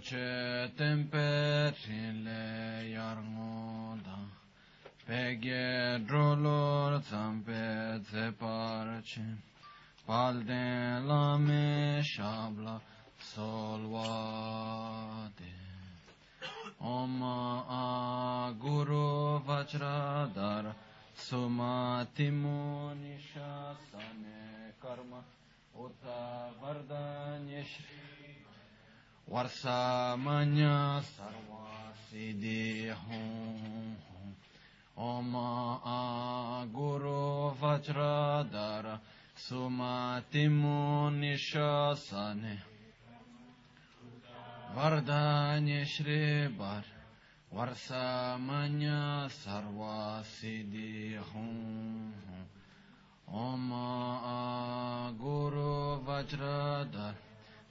che temper le yarngoda pege drolor zampe ze pal de la shabla solvate om a guru vajradar sumati munishasane karma. Uta vardanyeshri Shri Varsamanya Sarva Siddhi Hum Om a Guru Vajradhar Sumatimu Nishasane Vardanya Shri Bar. Varsamanya Sarva Siddhi Hum Om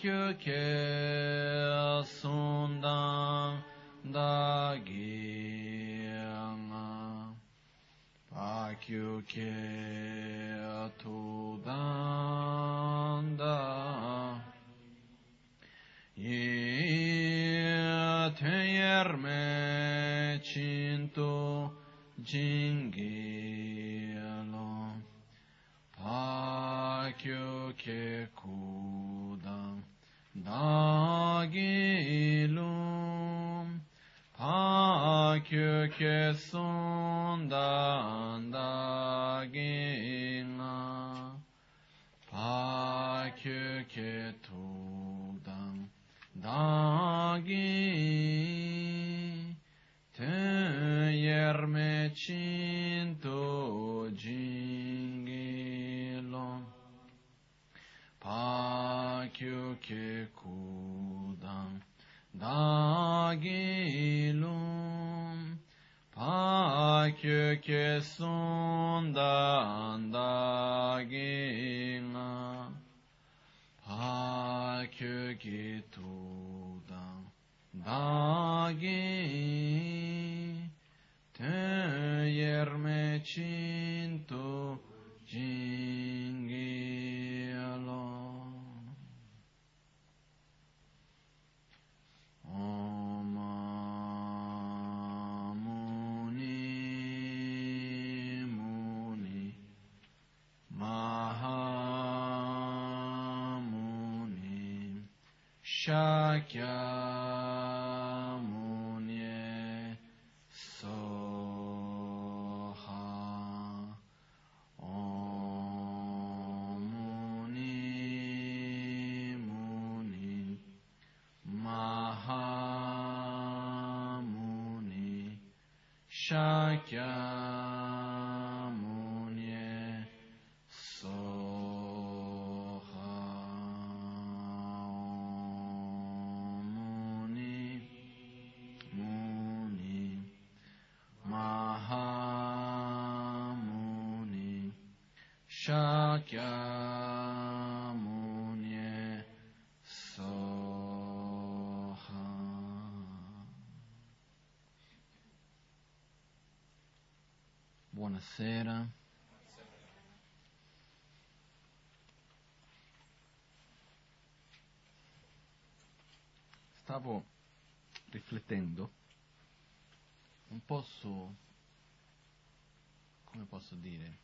Pakyuke Sundandagi Pakyuke Tudandagi Ye tenyerme cinto jingelo. Pakyo ke kudam Dagilum Pakyöke sundan dagina Pakyöke tudan dagina kekudam dagilum pakyo kesu Buonasera. Stavo riflettendo un po' su, come posso dire,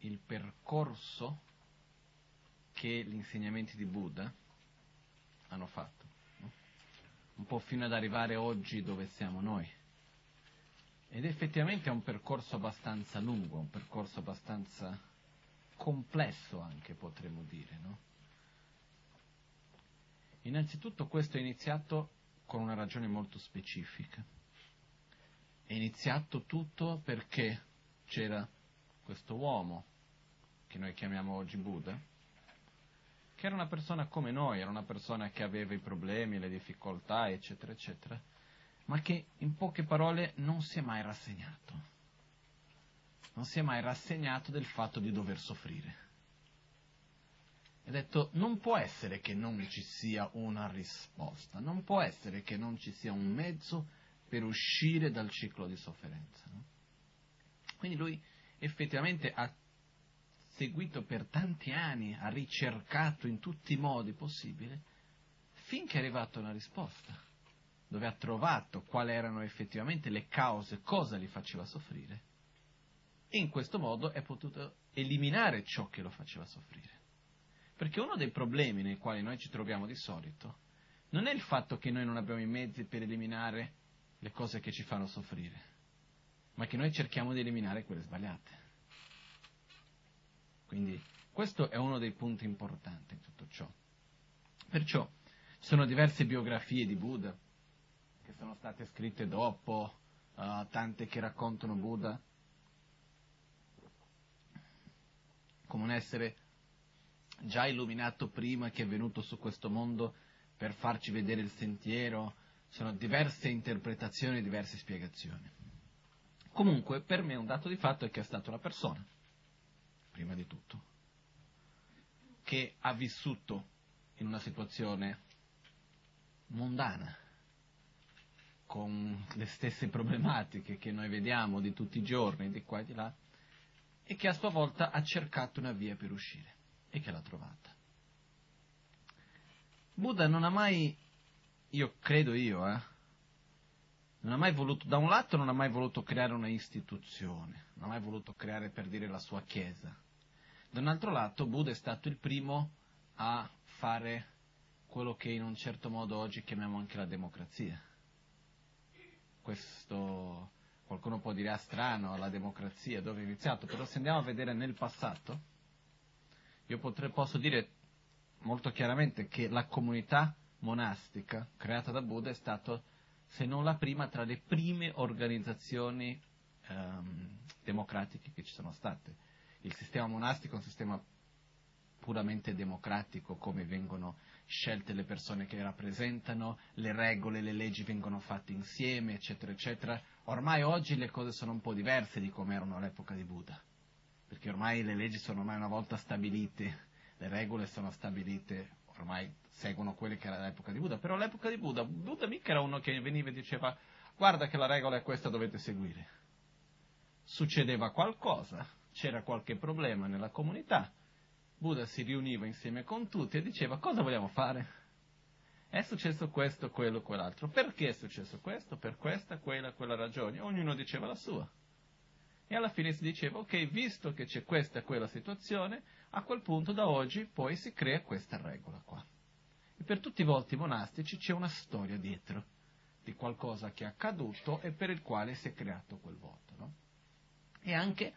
il percorso che gli insegnamenti di Buddha hanno fatto, no? un po' fino ad arrivare oggi dove siamo noi. Ed effettivamente è un percorso abbastanza lungo, un percorso abbastanza complesso anche potremmo dire, no? Innanzitutto questo è iniziato con una ragione molto specifica. È iniziato tutto perché c'era questo uomo, che noi chiamiamo oggi Buddha, che era una persona come noi, era una persona che aveva i problemi, le difficoltà, eccetera, eccetera, ma che in poche parole non si è mai rassegnato. Non si è mai rassegnato del fatto di dover soffrire. Ha detto, non può essere che non ci sia una risposta, non può essere che non ci sia un mezzo per uscire dal ciclo di sofferenza. No? Quindi lui effettivamente ha seguito per tanti anni, ha ricercato in tutti i modi possibili, finché è arrivato a una risposta, dove ha trovato quali erano effettivamente le cause, cosa gli faceva soffrire. E in questo modo è potuto eliminare ciò che lo faceva soffrire. Perché uno dei problemi nei quali noi ci troviamo di solito non è il fatto che noi non abbiamo i mezzi per eliminare le cose che ci fanno soffrire, ma che noi cerchiamo di eliminare quelle sbagliate. Quindi questo è uno dei punti importanti in tutto ciò. Perciò ci sono diverse biografie di Buddha che sono state scritte dopo, uh, tante che raccontano Buddha come un essere già illuminato prima che è venuto su questo mondo per farci vedere il sentiero, sono diverse interpretazioni, diverse spiegazioni. Comunque, per me un dato di fatto è che è stata una persona prima di tutto, che ha vissuto in una situazione mondana, con le stesse problematiche che noi vediamo di tutti i giorni, di qua e di là, e che a sua volta ha cercato una via per uscire e che l'ha trovata. Buddha non ha mai, io credo io, eh, non ha mai voluto, da un lato non ha mai voluto creare una istituzione, non ha mai voluto creare per dire la sua chiesa. Da un altro lato Buddha è stato il primo a fare quello che in un certo modo oggi chiamiamo anche la democrazia. Questo qualcuno può dire ah, strano, la democrazia, dove è iniziato, però se andiamo a vedere nel passato, io potrei, posso dire molto chiaramente che la comunità monastica creata da Buddha è stata se non la prima, tra le prime organizzazioni ehm, democratiche che ci sono state. Il sistema monastico è un sistema puramente democratico, come vengono scelte le persone che rappresentano, le regole, le leggi vengono fatte insieme, eccetera, eccetera. Ormai oggi le cose sono un po' diverse di come erano all'epoca di Buddha, perché ormai le leggi sono ormai una volta stabilite, le regole sono stabilite ormai seguono quelle che era l'epoca di Buddha, però all'epoca di Buddha, Buddha mica era uno che veniva e diceva guarda che la regola è questa, dovete seguire. Succedeva qualcosa, c'era qualche problema nella comunità, Buddha si riuniva insieme con tutti e diceva cosa vogliamo fare? È successo questo, quello, quell'altro. Perché è successo questo? Per questa, quella, quella ragione. Ognuno diceva la sua. E alla fine si diceva, ok, visto che c'è questa e quella situazione, a quel punto da oggi poi si crea questa regola qua. E per tutti i volti monastici c'è una storia dietro di qualcosa che è accaduto e per il quale si è creato quel voto. No? E anche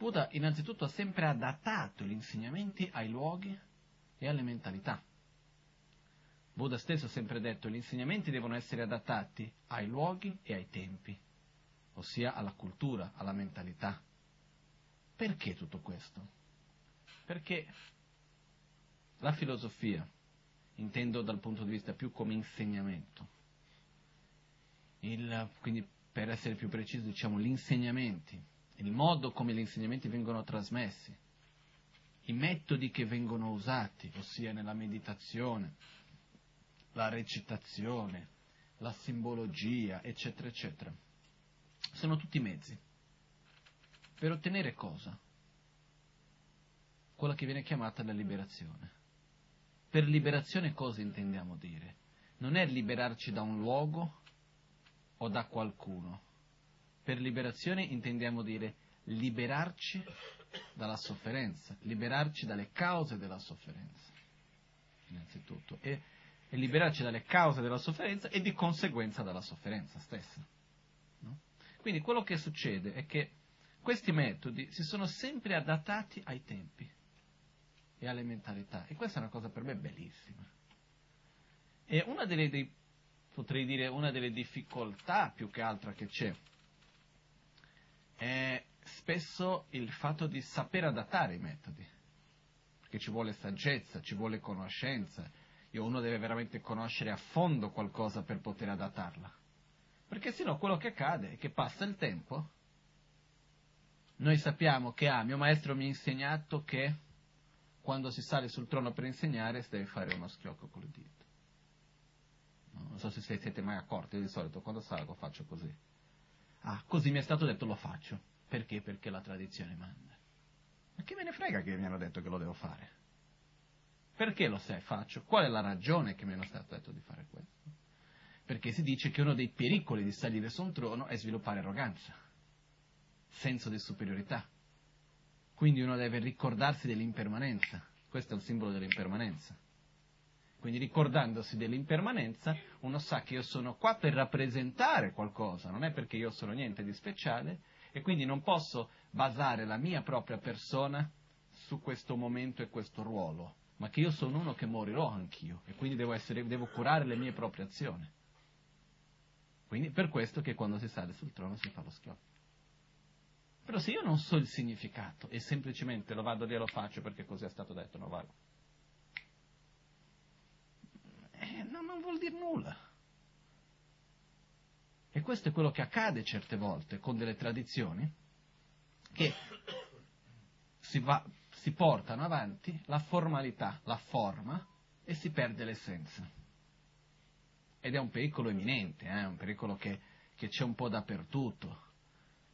Buddha innanzitutto ha sempre adattato gli insegnamenti ai luoghi e alle mentalità. Buddha stesso ha sempre detto che gli insegnamenti devono essere adattati ai luoghi e ai tempi, ossia alla cultura, alla mentalità. Perché tutto questo? Perché la filosofia, intendo dal punto di vista più come insegnamento, il, quindi per essere più preciso diciamo gli insegnamenti, il modo come gli insegnamenti vengono trasmessi, i metodi che vengono usati, ossia nella meditazione, la recitazione, la simbologia, eccetera, eccetera, sono tutti mezzi. Per ottenere cosa? quella che viene chiamata la liberazione. Per liberazione cosa intendiamo dire? Non è liberarci da un luogo o da qualcuno. Per liberazione intendiamo dire liberarci dalla sofferenza, liberarci dalle cause della sofferenza, innanzitutto, e, e liberarci dalle cause della sofferenza e di conseguenza dalla sofferenza stessa. No? Quindi quello che succede è che questi metodi si sono sempre adattati ai tempi e alle mentalità. E questa è una cosa per me bellissima. E una delle, dei, potrei dire, una delle difficoltà più che altra che c'è è spesso il fatto di saper adattare i metodi. perché ci vuole saggezza, ci vuole conoscenza, e uno deve veramente conoscere a fondo qualcosa per poter adattarla. Perché sennò quello che accade è che passa il tempo, noi sappiamo che ah, mio maestro mi ha insegnato che quando si sale sul trono per insegnare si deve fare uno schiocco col dito. Non so se siete mai accorti, io di solito quando salgo faccio così. Ah, così mi è stato detto lo faccio. Perché? Perché la tradizione manda. Ma che me ne frega che mi hanno detto che lo devo fare? Perché lo sai, faccio? Qual è la ragione che mi è stato detto di fare questo? Perché si dice che uno dei pericoli di salire su un trono è sviluppare arroganza, senso di superiorità. Quindi uno deve ricordarsi dell'impermanenza. Questo è il simbolo dell'impermanenza. Quindi ricordandosi dell'impermanenza, uno sa che io sono qua per rappresentare qualcosa, non è perché io sono niente di speciale, e quindi non posso basare la mia propria persona su questo momento e questo ruolo, ma che io sono uno che morirò anch'io, e quindi devo, essere, devo curare le mie proprie azioni. Quindi per questo che quando si sale sul trono si fa lo schioppo. Però se io non so il significato e semplicemente lo vado lì e lo faccio perché così è stato detto, non vado eh, no, non vuol dire nulla. E questo è quello che accade certe volte con delle tradizioni che si, va, si portano avanti la formalità, la forma e si perde l'essenza. Ed è un pericolo imminente, eh? un pericolo che, che c'è un po' dappertutto.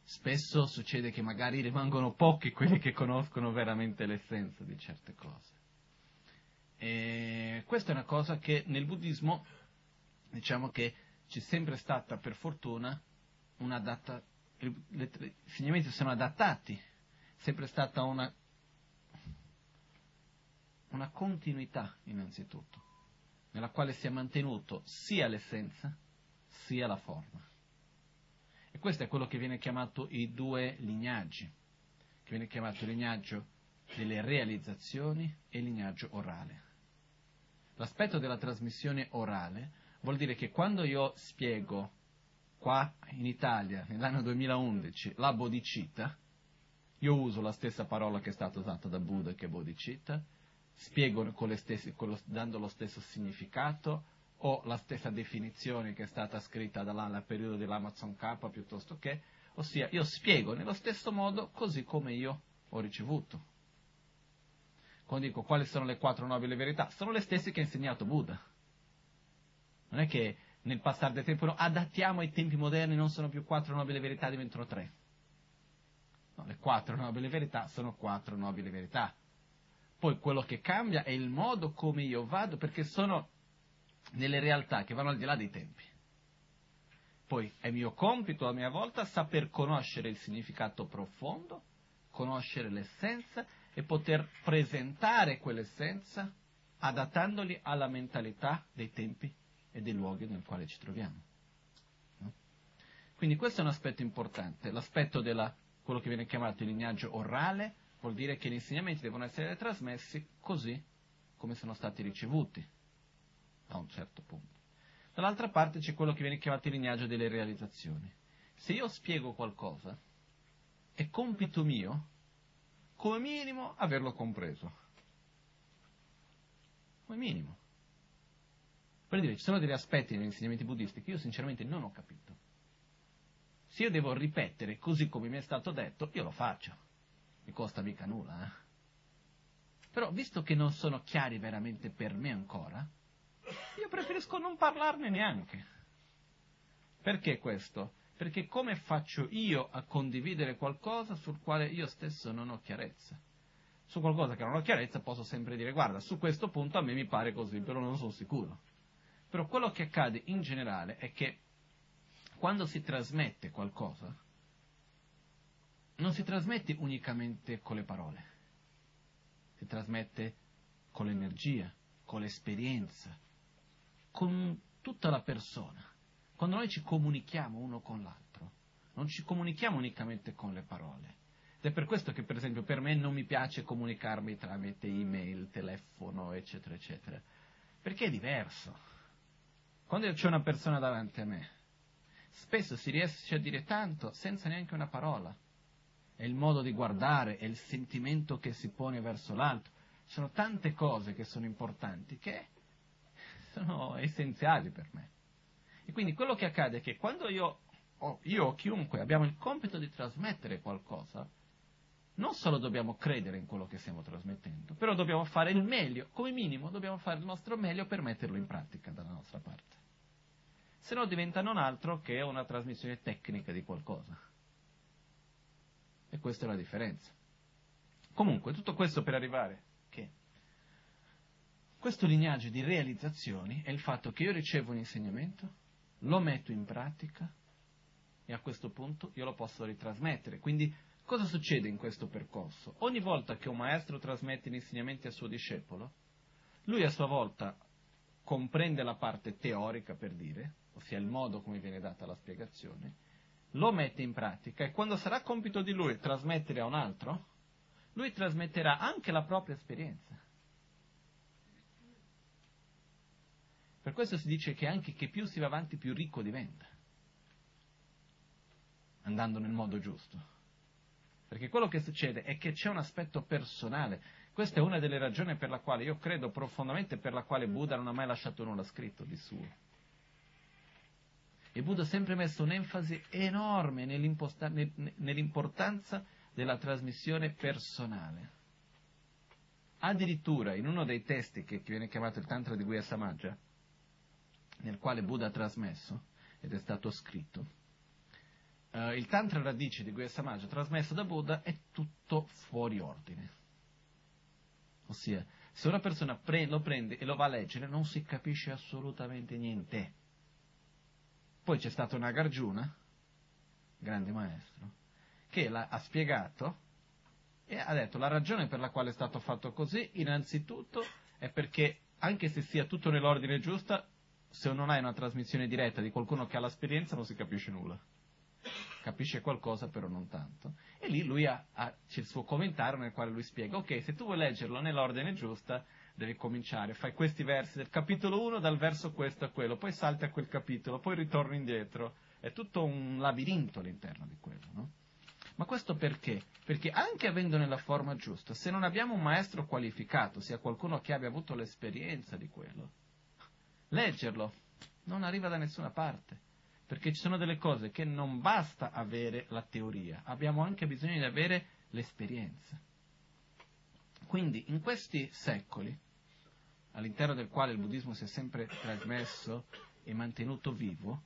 Spesso succede che magari rimangono pochi quelli che conoscono veramente l'essenza di certe cose. E questa è una cosa che nel buddismo, diciamo che c'è sempre stata per fortuna una data, i insegnamenti sono adattati, è sempre stata una, una continuità innanzitutto, nella quale si è mantenuto sia l'essenza sia la forma. E questo è quello che viene chiamato i due lignaggi, che viene chiamato il lignaggio delle realizzazioni e il lignaggio orale. L'aspetto della trasmissione orale vuol dire che quando io spiego qua in Italia, nell'anno 2011, la bodhicitta, io uso la stessa parola che è stata usata da Buddha che è bodhicitta, spiego stesse, lo, dando lo stesso significato o la stessa definizione che è stata scritta dall'ala periodo dell'Amazon K piuttosto che, ossia io spiego nello stesso modo così come io ho ricevuto. Quando dico quali sono le quattro nobili verità, sono le stesse che ha insegnato Buddha. Non è che nel passare del tempo no, adattiamo ai tempi moderni, non sono più quattro nobili verità, diventano tre. No, le quattro nobili verità sono quattro nobili verità. Poi quello che cambia è il modo come io vado, perché sono nelle realtà che vanno al di là dei tempi. Poi è mio compito a mia volta saper conoscere il significato profondo, conoscere l'essenza e poter presentare quell'essenza adattandoli alla mentalità dei tempi e dei luoghi nel quale ci troviamo. No? Quindi questo è un aspetto importante, l'aspetto di quello che viene chiamato il lignaggio orale, vuol dire che gli insegnamenti devono essere trasmessi così come sono stati ricevuti, a un certo punto. Dall'altra parte c'è quello che viene chiamato il lignaggio delle realizzazioni. Se io spiego qualcosa, è compito mio come minimo averlo compreso. Come minimo. Per dire, ci sono degli aspetti negli insegnamenti buddisti che io sinceramente non ho capito. Se io devo ripetere così come mi è stato detto, io lo faccio. Mi costa mica nulla, eh? Però, visto che non sono chiari veramente per me ancora, io preferisco non parlarne neanche. Perché questo? Perché come faccio io a condividere qualcosa sul quale io stesso non ho chiarezza? Su qualcosa che non ho chiarezza posso sempre dire guarda, su questo punto a me mi pare così, però non sono sicuro. Però quello che accade in generale è che quando si trasmette qualcosa, non si trasmette unicamente con le parole, si trasmette con l'energia, con l'esperienza, con tutta la persona. Quando noi ci comunichiamo uno con l'altro, non ci comunichiamo unicamente con le parole. Ed è per questo che, per esempio, per me non mi piace comunicarmi tramite email, telefono, eccetera, eccetera. Perché è diverso. Quando c'è una persona davanti a me, spesso si riesce a dire tanto senza neanche una parola. È il modo di guardare, è il sentimento che si pone verso l'altro. Sono tante cose che sono importanti, che sono essenziali per me. E quindi quello che accade è che quando io o, io chiunque abbiamo il compito di trasmettere qualcosa, non solo dobbiamo credere in quello che stiamo trasmettendo, però dobbiamo fare il meglio, come minimo dobbiamo fare il nostro meglio per metterlo in pratica dalla nostra parte. Se no diventa non altro che una trasmissione tecnica di qualcosa. E questa è la differenza. Comunque, tutto questo per arrivare che questo lignaggio di realizzazioni è il fatto che io ricevo un insegnamento, lo metto in pratica e a questo punto io lo posso ritrasmettere. Quindi cosa succede in questo percorso? Ogni volta che un maestro trasmette gli insegnamenti al suo discepolo, lui a sua volta comprende la parte teorica per dire, ossia il modo come viene data la spiegazione, lo mette in pratica e quando sarà compito di lui trasmettere a un altro, lui trasmetterà anche la propria esperienza. Per questo si dice che anche che più si va avanti più ricco diventa andando nel modo giusto. Perché quello che succede è che c'è un aspetto personale. Questa è una delle ragioni per la quale io credo profondamente per la quale Buddha non ha mai lasciato nulla scritto di suo. E Buddha ha sempre messo un'enfasi enorme nell'importanza della trasmissione personale. Addirittura in uno dei testi che viene chiamato il Tantra di Guya Samaja, nel quale Buddha ha trasmesso ed è stato scritto, uh, il Tantra radice di Guya Samaja trasmesso da Buddha è tutto fuori ordine. Ossia, se una persona pre- lo prende e lo va a leggere non si capisce assolutamente niente. Poi c'è stato Nagarjuna, grande maestro, che ha spiegato e ha detto la ragione per la quale è stato fatto così, innanzitutto, è perché anche se sia tutto nell'ordine giusto, se non hai una trasmissione diretta di qualcuno che ha l'esperienza non si capisce nulla capisce qualcosa però non tanto. E lì lui ha, ha, c'è il suo commentario nel quale lui spiega, ok, se tu vuoi leggerlo nell'ordine giusta, devi cominciare, fai questi versi del capitolo 1 dal verso questo a quello, poi salti a quel capitolo, poi ritorni indietro, è tutto un labirinto all'interno di quello, no? Ma questo perché? Perché anche avendo nella forma giusta, se non abbiamo un maestro qualificato, sia qualcuno che abbia avuto l'esperienza di quello, leggerlo non arriva da nessuna parte perché ci sono delle cose che non basta avere la teoria, abbiamo anche bisogno di avere l'esperienza. Quindi in questi secoli, all'interno del quale il buddismo si è sempre trasmesso e mantenuto vivo,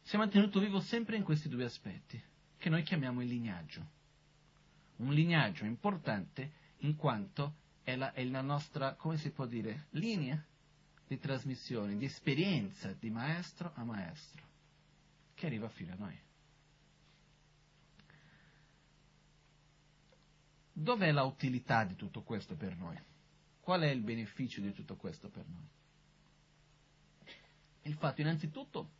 si è mantenuto vivo sempre in questi due aspetti, che noi chiamiamo il lignaggio. Un lignaggio importante in quanto è la, è la nostra, come si può dire, linea di trasmissione, di esperienza di maestro a maestro che arriva fino a noi. Dov'è la utilità di tutto questo per noi? Qual è il beneficio di tutto questo per noi? Il fatto innanzitutto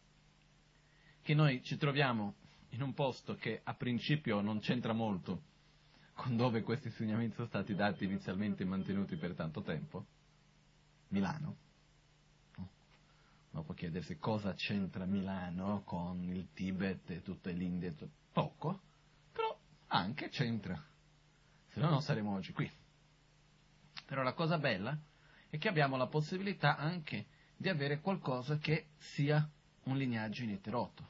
che noi ci troviamo in un posto che a principio non c'entra molto con dove questi insegnamenti sono stati dati inizialmente e mantenuti per tanto tempo, Milano. Uno può chiedersi cosa c'entra Milano con il Tibet e tutta l'India. Poco, però anche c'entra. Se no non saremmo oggi qui. Però la cosa bella è che abbiamo la possibilità anche di avere qualcosa che sia un lignaggio ininterrotto.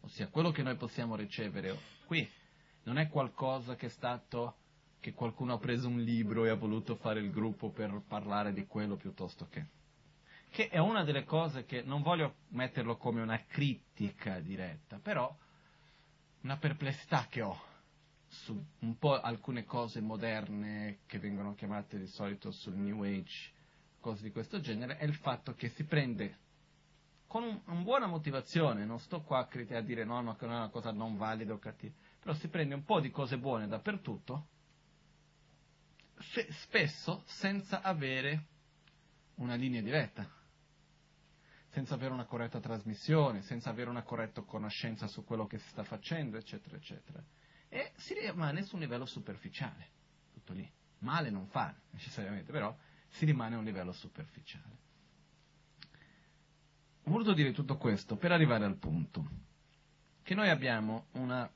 Ossia, quello che noi possiamo ricevere qui non è qualcosa che è stato che qualcuno ha preso un libro e ha voluto fare il gruppo per parlare di quello piuttosto che che è una delle cose che non voglio metterlo come una critica diretta, però una perplessità che ho su un po' alcune cose moderne che vengono chiamate di solito sul New Age, cose di questo genere, è il fatto che si prende con un, una buona motivazione, non sto qua a, dire no, no, che non è una cosa non valida o cattiva, però si prende un po' di cose buone dappertutto, se, spesso senza avere una linea diretta senza avere una corretta trasmissione, senza avere una corretta conoscenza su quello che si sta facendo, eccetera, eccetera. E si rimane su un livello superficiale, tutto lì. Male non fa necessariamente, però si rimane a un livello superficiale. Ho voluto dire tutto questo per arrivare al punto che noi abbiamo una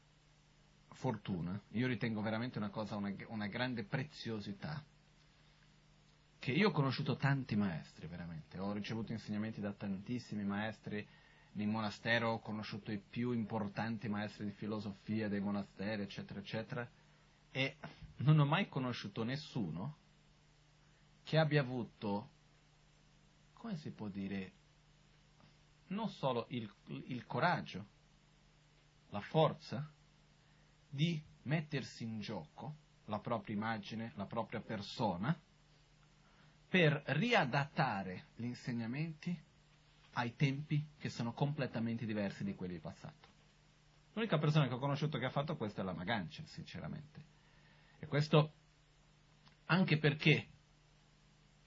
fortuna, io ritengo veramente una cosa, una, una grande preziosità, che io ho conosciuto tanti maestri, veramente, ho ricevuto insegnamenti da tantissimi maestri in monastero, ho conosciuto i più importanti maestri di filosofia dei monasteri, eccetera, eccetera, e non ho mai conosciuto nessuno che abbia avuto, come si può dire, non solo il, il coraggio, la forza di mettersi in gioco la propria immagine, la propria persona, per riadattare gli insegnamenti ai tempi che sono completamente diversi di quelli del passato. L'unica persona che ho conosciuto che ha fatto questo è la Magancia, sinceramente. E questo anche perché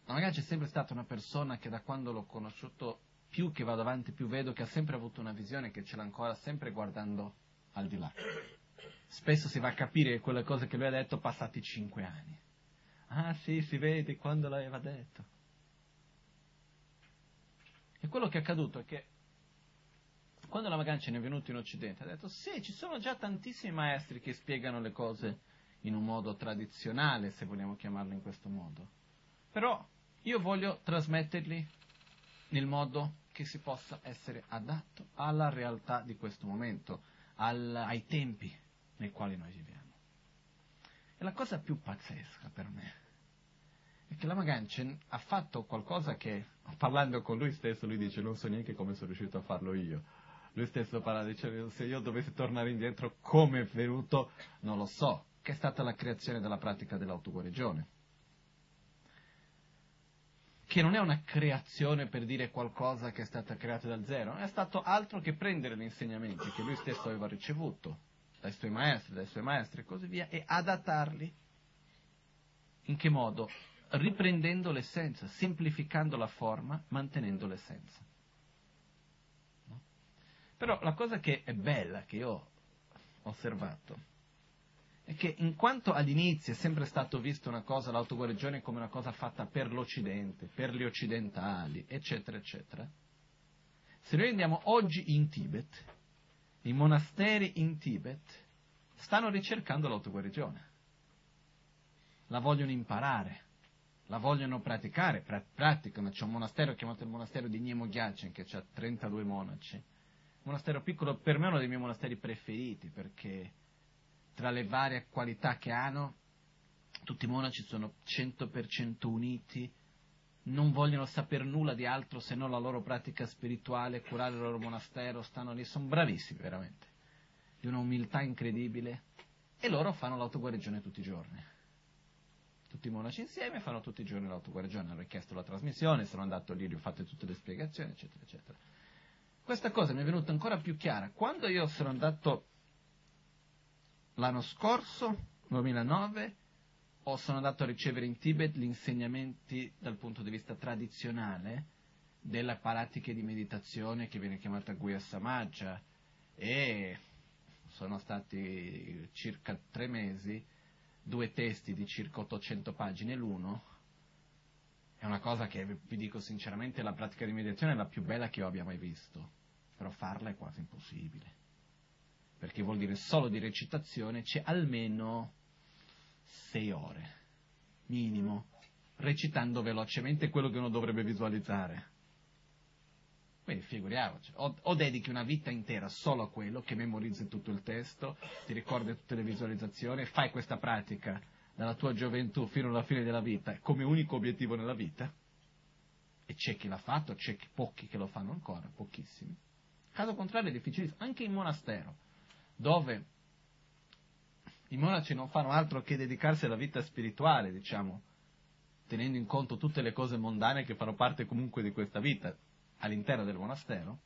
la Magancia è sempre stata una persona che da quando l'ho conosciuto, più che vado avanti, più vedo che ha sempre avuto una visione che ce l'ha ancora sempre guardando al di là. Spesso si va a capire quelle cose che lui ha detto passati cinque anni. Ah sì, si vede quando l'aveva detto. E quello che è accaduto è che quando la Magancia ne è venuta in Occidente ha detto sì, ci sono già tantissimi maestri che spiegano le cose in un modo tradizionale, se vogliamo chiamarlo in questo modo. Però io voglio trasmetterli nel modo che si possa essere adatto alla realtà di questo momento, al, ai tempi nei quali noi viviamo. E la cosa più pazzesca per me è che la Maganchen ha fatto qualcosa che, parlando con lui stesso, lui dice non so neanche come sono riuscito a farlo io. Lui stesso parla, dice se io dovessi tornare indietro come è venuto, non lo so, che è stata la creazione della pratica dell'autoguarigione. Che non è una creazione per dire qualcosa che è stata creata dal zero, è stato altro che prendere gli insegnamenti che lui stesso aveva ricevuto dai suoi maestri, dai suoi maestri e così via, e adattarli. In che modo? Riprendendo l'essenza, semplificando la forma, mantenendo l'essenza. No? Però la cosa che è bella, che io ho osservato, è che in quanto all'inizio è sempre stato visto una cosa, l'autoguarigione come una cosa fatta per l'Occidente, per gli occidentali, eccetera, eccetera, se noi andiamo oggi in Tibet, i monasteri in Tibet stanno ricercando l'autoguarigione, la vogliono imparare, la vogliono praticare, pra- praticano, c'è un monastero chiamato il monastero di Niemo Gyatchen che ha 32 monaci, un monastero piccolo, per me è uno dei miei monasteri preferiti perché tra le varie qualità che hanno, tutti i monaci sono 100% uniti, non vogliono sapere nulla di altro se non la loro pratica spirituale, curare il loro monastero, stanno lì, sono bravissimi veramente, di una umiltà incredibile. E loro fanno l'autoguarigione tutti i giorni tutti i monaci insieme, fanno tutti i giorni l'autoguarigione, hanno richiesto la trasmissione, sono andato lì, gli ho fatto tutte le spiegazioni, eccetera, eccetera. Questa cosa mi è venuta ancora più chiara. Quando io sono andato l'anno scorso, 2009, o sono andato a ricevere in Tibet gli insegnamenti dal punto di vista tradizionale delle pratiche di meditazione che viene chiamata Guya Samaja e sono stati circa tre mesi due testi di circa 800 pagine l'uno, è una cosa che vi dico sinceramente, la pratica di meditazione è la più bella che io abbia mai visto, però farla è quasi impossibile, perché vuol dire solo di recitazione c'è almeno sei ore, minimo, recitando velocemente quello che uno dovrebbe visualizzare. Quindi figuriamoci, o, o, dedichi una vita intera solo a quello, che memorizzi tutto il testo, ti ricordi tutte le visualizzazioni, fai questa pratica dalla tua gioventù fino alla fine della vita come unico obiettivo nella vita, e c'è chi l'ha fatto, c'è pochi che lo fanno ancora, pochissimi. Caso contrario è difficilissimo, anche in monastero, dove i monaci non fanno altro che dedicarsi alla vita spirituale, diciamo, tenendo in conto tutte le cose mondane che fanno parte comunque di questa vita, all'interno del monastero,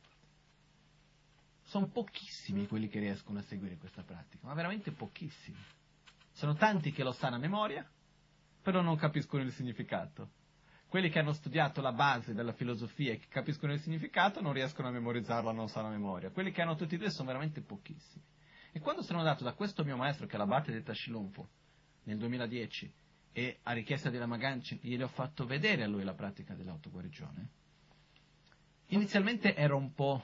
sono pochissimi quelli che riescono a seguire questa pratica, ma veramente pochissimi. Sono tanti che lo sanno a memoria, però non capiscono il significato. Quelli che hanno studiato la base della filosofia e che capiscono il significato non riescono a memorizzarlo, non sanno a memoria. Quelli che hanno tutti e due sono veramente pochissimi. E quando sono andato da questo mio maestro, che è l'abate del Tashilumpo, nel 2010, e a richiesta della Maganci, gliene ho fatto vedere a lui la pratica dell'autoguarigione, Inizialmente ero un po'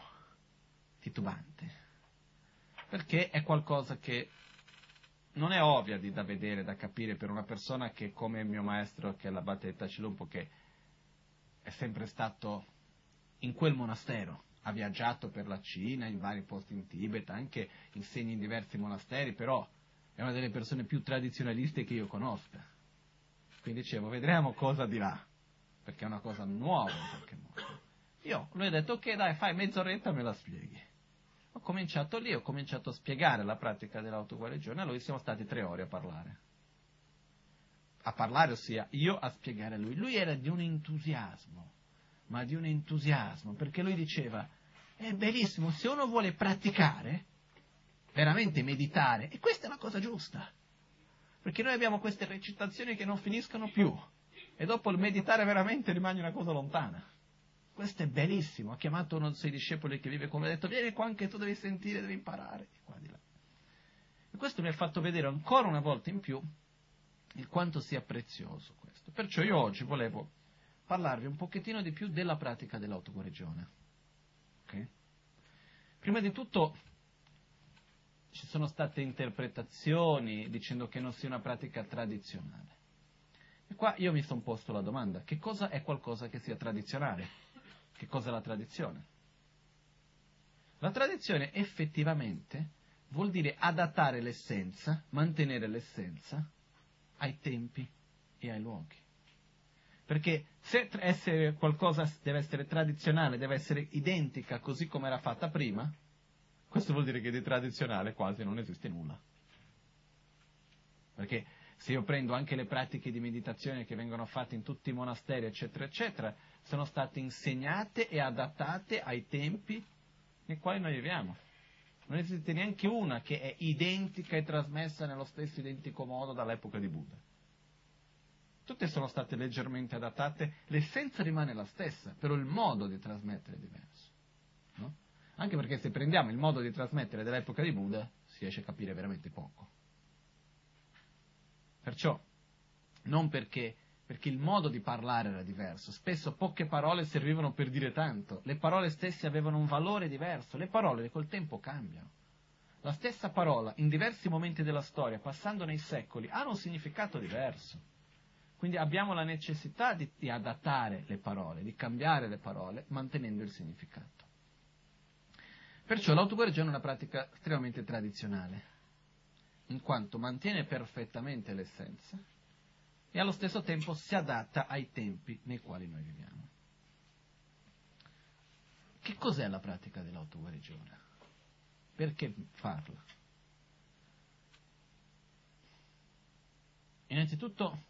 titubante, perché è qualcosa che non è ovvia di, da vedere, da capire per una persona che come il mio maestro, che è l'abate Tacilumpo, che è sempre stato in quel monastero, ha viaggiato per la Cina, in vari posti in Tibet, anche insegna in diversi monasteri, però è una delle persone più tradizionaliste che io conosca. Quindi dicevo, vedremo cosa dirà, perché è una cosa nuova in qualche modo. Io lui ha detto, ok dai, fai mezz'oretta e me la spieghi. Ho cominciato lì, ho cominciato a spiegare la pratica dell'autoguarigione, a lui siamo stati tre ore a parlare. A parlare, ossia io a spiegare a lui. Lui era di un entusiasmo, ma di un entusiasmo, perché lui diceva, è bellissimo, se uno vuole praticare, veramente meditare, e questa è la cosa giusta, perché noi abbiamo queste recitazioni che non finiscono più, e dopo il meditare veramente rimane una cosa lontana. Questo è bellissimo. Ha chiamato uno dei suoi discepoli che vive come ha detto, vieni qua anche tu devi sentire, devi imparare. E, e questo mi ha fatto vedere ancora una volta in più il quanto sia prezioso questo. Perciò io oggi volevo parlarvi un pochettino di più della pratica dell'autoguarigione. Okay? Prima di tutto ci sono state interpretazioni dicendo che non sia una pratica tradizionale. E qua io mi sono posto la domanda, che cosa è qualcosa che sia tradizionale? Che cos'è la tradizione? La tradizione effettivamente vuol dire adattare l'essenza, mantenere l'essenza ai tempi e ai luoghi. Perché se essere qualcosa deve essere tradizionale, deve essere identica così come era fatta prima, questo vuol dire che di tradizionale quasi non esiste nulla. Perché se io prendo anche le pratiche di meditazione che vengono fatte in tutti i monasteri, eccetera, eccetera, sono state insegnate e adattate ai tempi nei quali noi viviamo. Non esiste neanche una che è identica e trasmessa nello stesso identico modo dall'epoca di Buddha. Tutte sono state leggermente adattate, l'essenza rimane la stessa, però il modo di trasmettere è diverso. No? Anche perché se prendiamo il modo di trasmettere dell'epoca di Buddha, si riesce a capire veramente poco. Perciò, non perché perché il modo di parlare era diverso. Spesso poche parole servivano per dire tanto, le parole stesse avevano un valore diverso, le parole col tempo cambiano. La stessa parola, in diversi momenti della storia, passando nei secoli, ha un significato diverso. Quindi abbiamo la necessità di, di adattare le parole, di cambiare le parole, mantenendo il significato. Perciò l'autoguarigione è una pratica estremamente tradizionale, in quanto mantiene perfettamente l'essenza, e allo stesso tempo si adatta ai tempi nei quali noi viviamo. Che cos'è la pratica dell'autoguarigione? Perché farla? Innanzitutto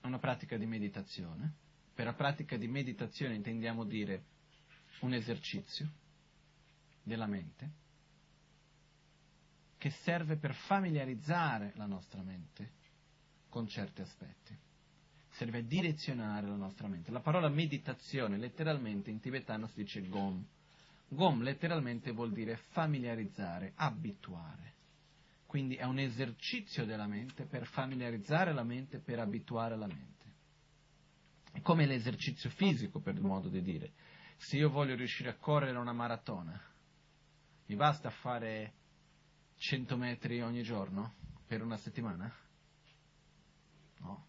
è una pratica di meditazione. Per la pratica di meditazione intendiamo dire un esercizio della mente che serve per familiarizzare la nostra mente con certi aspetti serve a direzionare la nostra mente. La parola meditazione letteralmente in tibetano si dice gom. Gom letteralmente vuol dire familiarizzare, abituare. Quindi è un esercizio della mente per familiarizzare la mente, per abituare la mente. È come l'esercizio fisico, per modo di dire. Se io voglio riuscire a correre una maratona, mi basta fare 100 metri ogni giorno per una settimana? No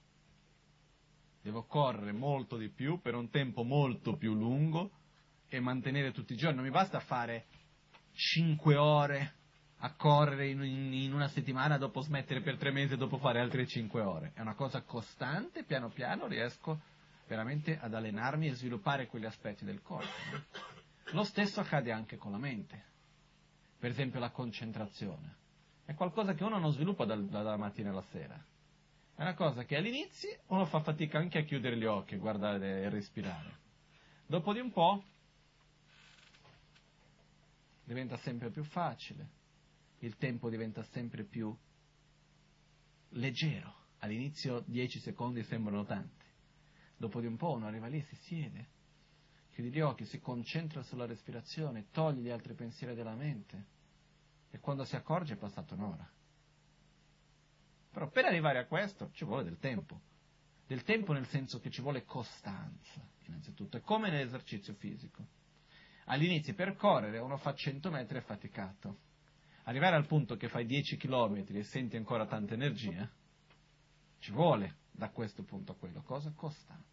devo correre molto di più per un tempo molto più lungo e mantenere tutti i giorni. Non mi basta fare 5 ore a correre in, in, una settimana, dopo smettere per tre mesi e dopo fare altre 5 ore. È una cosa costante, piano piano riesco veramente ad allenarmi e sviluppare quegli aspetti del corpo. No? Lo stesso accade anche con la mente. Per esempio la concentrazione. È qualcosa che uno non sviluppa dal, dalla mattina alla sera è una cosa che all'inizio uno fa fatica anche a chiudere gli occhi, a guardare e respirare. Dopo di un po' diventa sempre più facile, il tempo diventa sempre più leggero. All'inizio 10 secondi sembrano tanti. Dopo di un po' uno arriva lì, si siede, chiude gli occhi, si concentra sulla respirazione, toglie gli altri pensieri della mente e quando si accorge è passata un'ora. Però per arrivare a questo ci vuole del tempo. Del tempo nel senso che ci vuole costanza, innanzitutto. È come nell'esercizio fisico. All'inizio per correre uno fa 100 metri è faticato. arrivare al punto che fai 10 km e senti ancora tanta energia, ci vuole da questo punto a quello. Cosa? Costanza.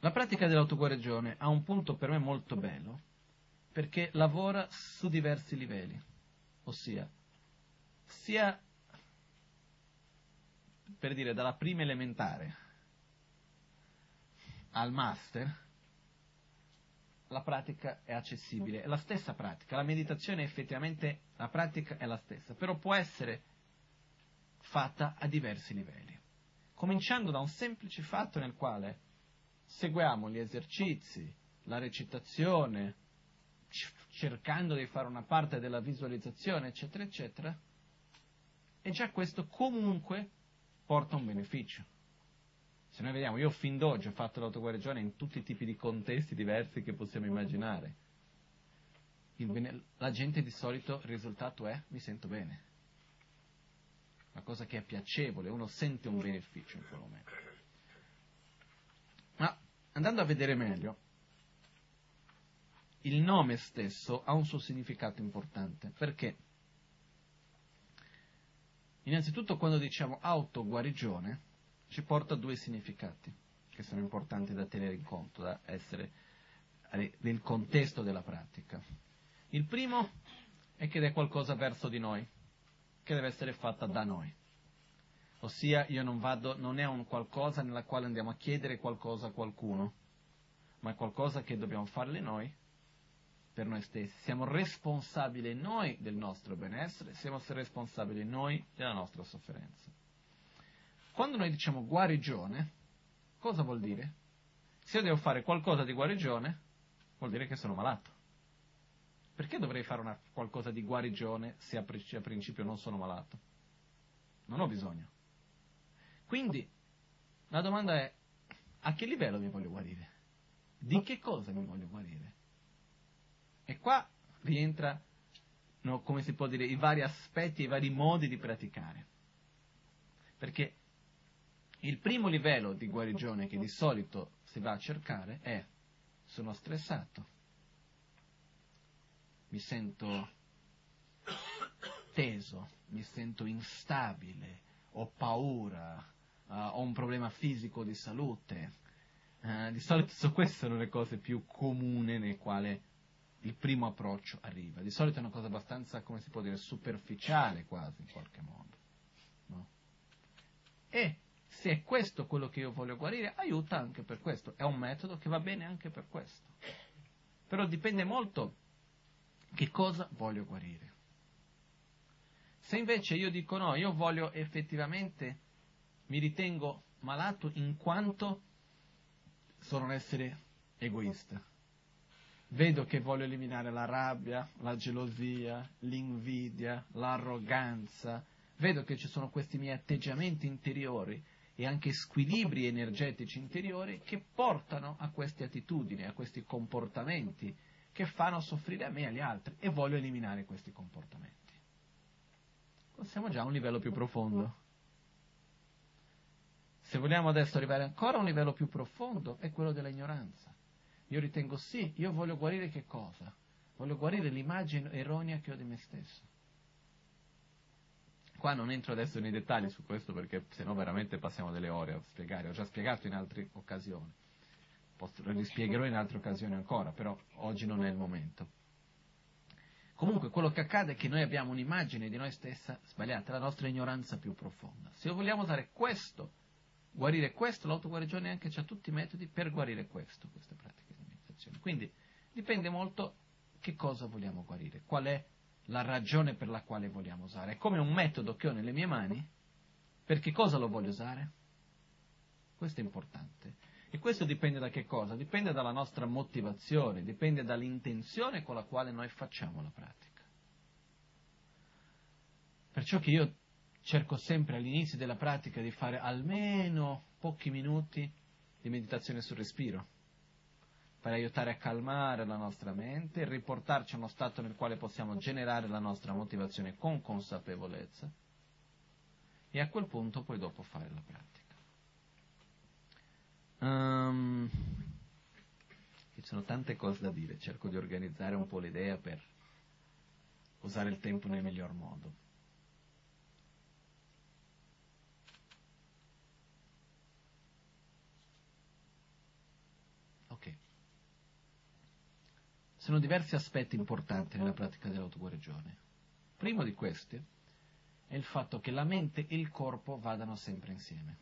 La pratica dell'autoguarigione ha un punto per me molto bello, perché lavora su diversi livelli, ossia, sia per dire dalla prima elementare al master, la pratica è accessibile, è la stessa pratica, la meditazione effettivamente, la pratica è la stessa, però può essere fatta a diversi livelli, cominciando da un semplice fatto nel quale seguiamo gli esercizi, la recitazione, cercando di fare una parte della visualizzazione, eccetera, eccetera, e già questo comunque porta un beneficio. Se noi vediamo, io fin d'oggi ho fatto l'autoguarigione in tutti i tipi di contesti diversi che possiamo immaginare. Bene, la gente di solito il risultato è mi sento bene. Una cosa che è piacevole, uno sente un beneficio in quel momento. Ma andando a vedere meglio, il nome stesso ha un suo significato importante, perché innanzitutto quando diciamo autoguarigione ci porta a due significati che sono importanti da tenere in conto, da essere nel contesto della pratica. Il primo è che è qualcosa verso di noi, che deve essere fatta da noi. Ossia, io non vado, non è un qualcosa nella quale andiamo a chiedere qualcosa a qualcuno, ma è qualcosa che dobbiamo farle noi per noi stessi. Siamo responsabili noi del nostro benessere, siamo responsabili noi della nostra sofferenza. Quando noi diciamo guarigione, cosa vuol dire? Se io devo fare qualcosa di guarigione, vuol dire che sono malato. Perché dovrei fare una, qualcosa di guarigione se a, a principio non sono malato? Non ho bisogno. Quindi la domanda è a che livello mi voglio guarire? Di che cosa mi voglio guarire? E qua rientra, no, come si può dire, i vari aspetti, i vari modi di praticare. Perché il primo livello di guarigione che di solito si va a cercare è sono stressato, mi sento teso, mi sento instabile, ho paura, uh, ho un problema fisico di salute. Uh, di solito so, queste sono le cose più comuni nel quale il primo approccio arriva. Di solito è una cosa abbastanza, come si può dire, superficiale quasi in qualche modo. No? E se è questo quello che io voglio guarire, aiuta anche per questo. È un metodo che va bene anche per questo. Però dipende molto che cosa voglio guarire. Se invece io dico no, io voglio effettivamente, mi ritengo malato in quanto sono un essere egoista. Vedo che voglio eliminare la rabbia, la gelosia, l'invidia, l'arroganza. Vedo che ci sono questi miei atteggiamenti interiori e anche squilibri energetici interiori che portano a queste attitudini, a questi comportamenti che fanno soffrire a me e agli altri e voglio eliminare questi comportamenti. Siamo già a un livello più profondo. Se vogliamo adesso arrivare ancora a un livello più profondo è quello dell'ignoranza. Io ritengo sì, io voglio guarire che cosa? Voglio guarire l'immagine erronea che ho di me stesso. Qua non entro adesso nei dettagli su questo perché sennò veramente passiamo delle ore a spiegare, ho già spiegato in altre occasioni, lo rispiegherò in altre occasioni ancora, però oggi non è il momento. Comunque quello che accade è che noi abbiamo un'immagine di noi stessa sbagliata, la nostra ignoranza più profonda. Se vogliamo usare questo, guarire questo, l'autoguarigione anche ha tutti i metodi per guarire questo, queste pratiche di meditazione. Quindi dipende molto che cosa vogliamo guarire, qual è la ragione per la quale vogliamo usare. È come un metodo che ho nelle mie mani, per che cosa lo voglio usare? Questo è importante. E questo dipende da che cosa? Dipende dalla nostra motivazione, dipende dall'intenzione con la quale noi facciamo la pratica. Perciò che io cerco sempre all'inizio della pratica di fare almeno pochi minuti di meditazione sul respiro per aiutare a calmare la nostra mente riportarci a uno stato nel quale possiamo generare la nostra motivazione con consapevolezza e a quel punto poi dopo fare la pratica. Um, ci sono tante cose da dire, cerco di organizzare un po' l'idea per usare il tempo nel miglior modo. Ok. Sono diversi aspetti importanti nella pratica dell'autoguarigione. Primo di questi è il fatto che la mente e il corpo vadano sempre insieme.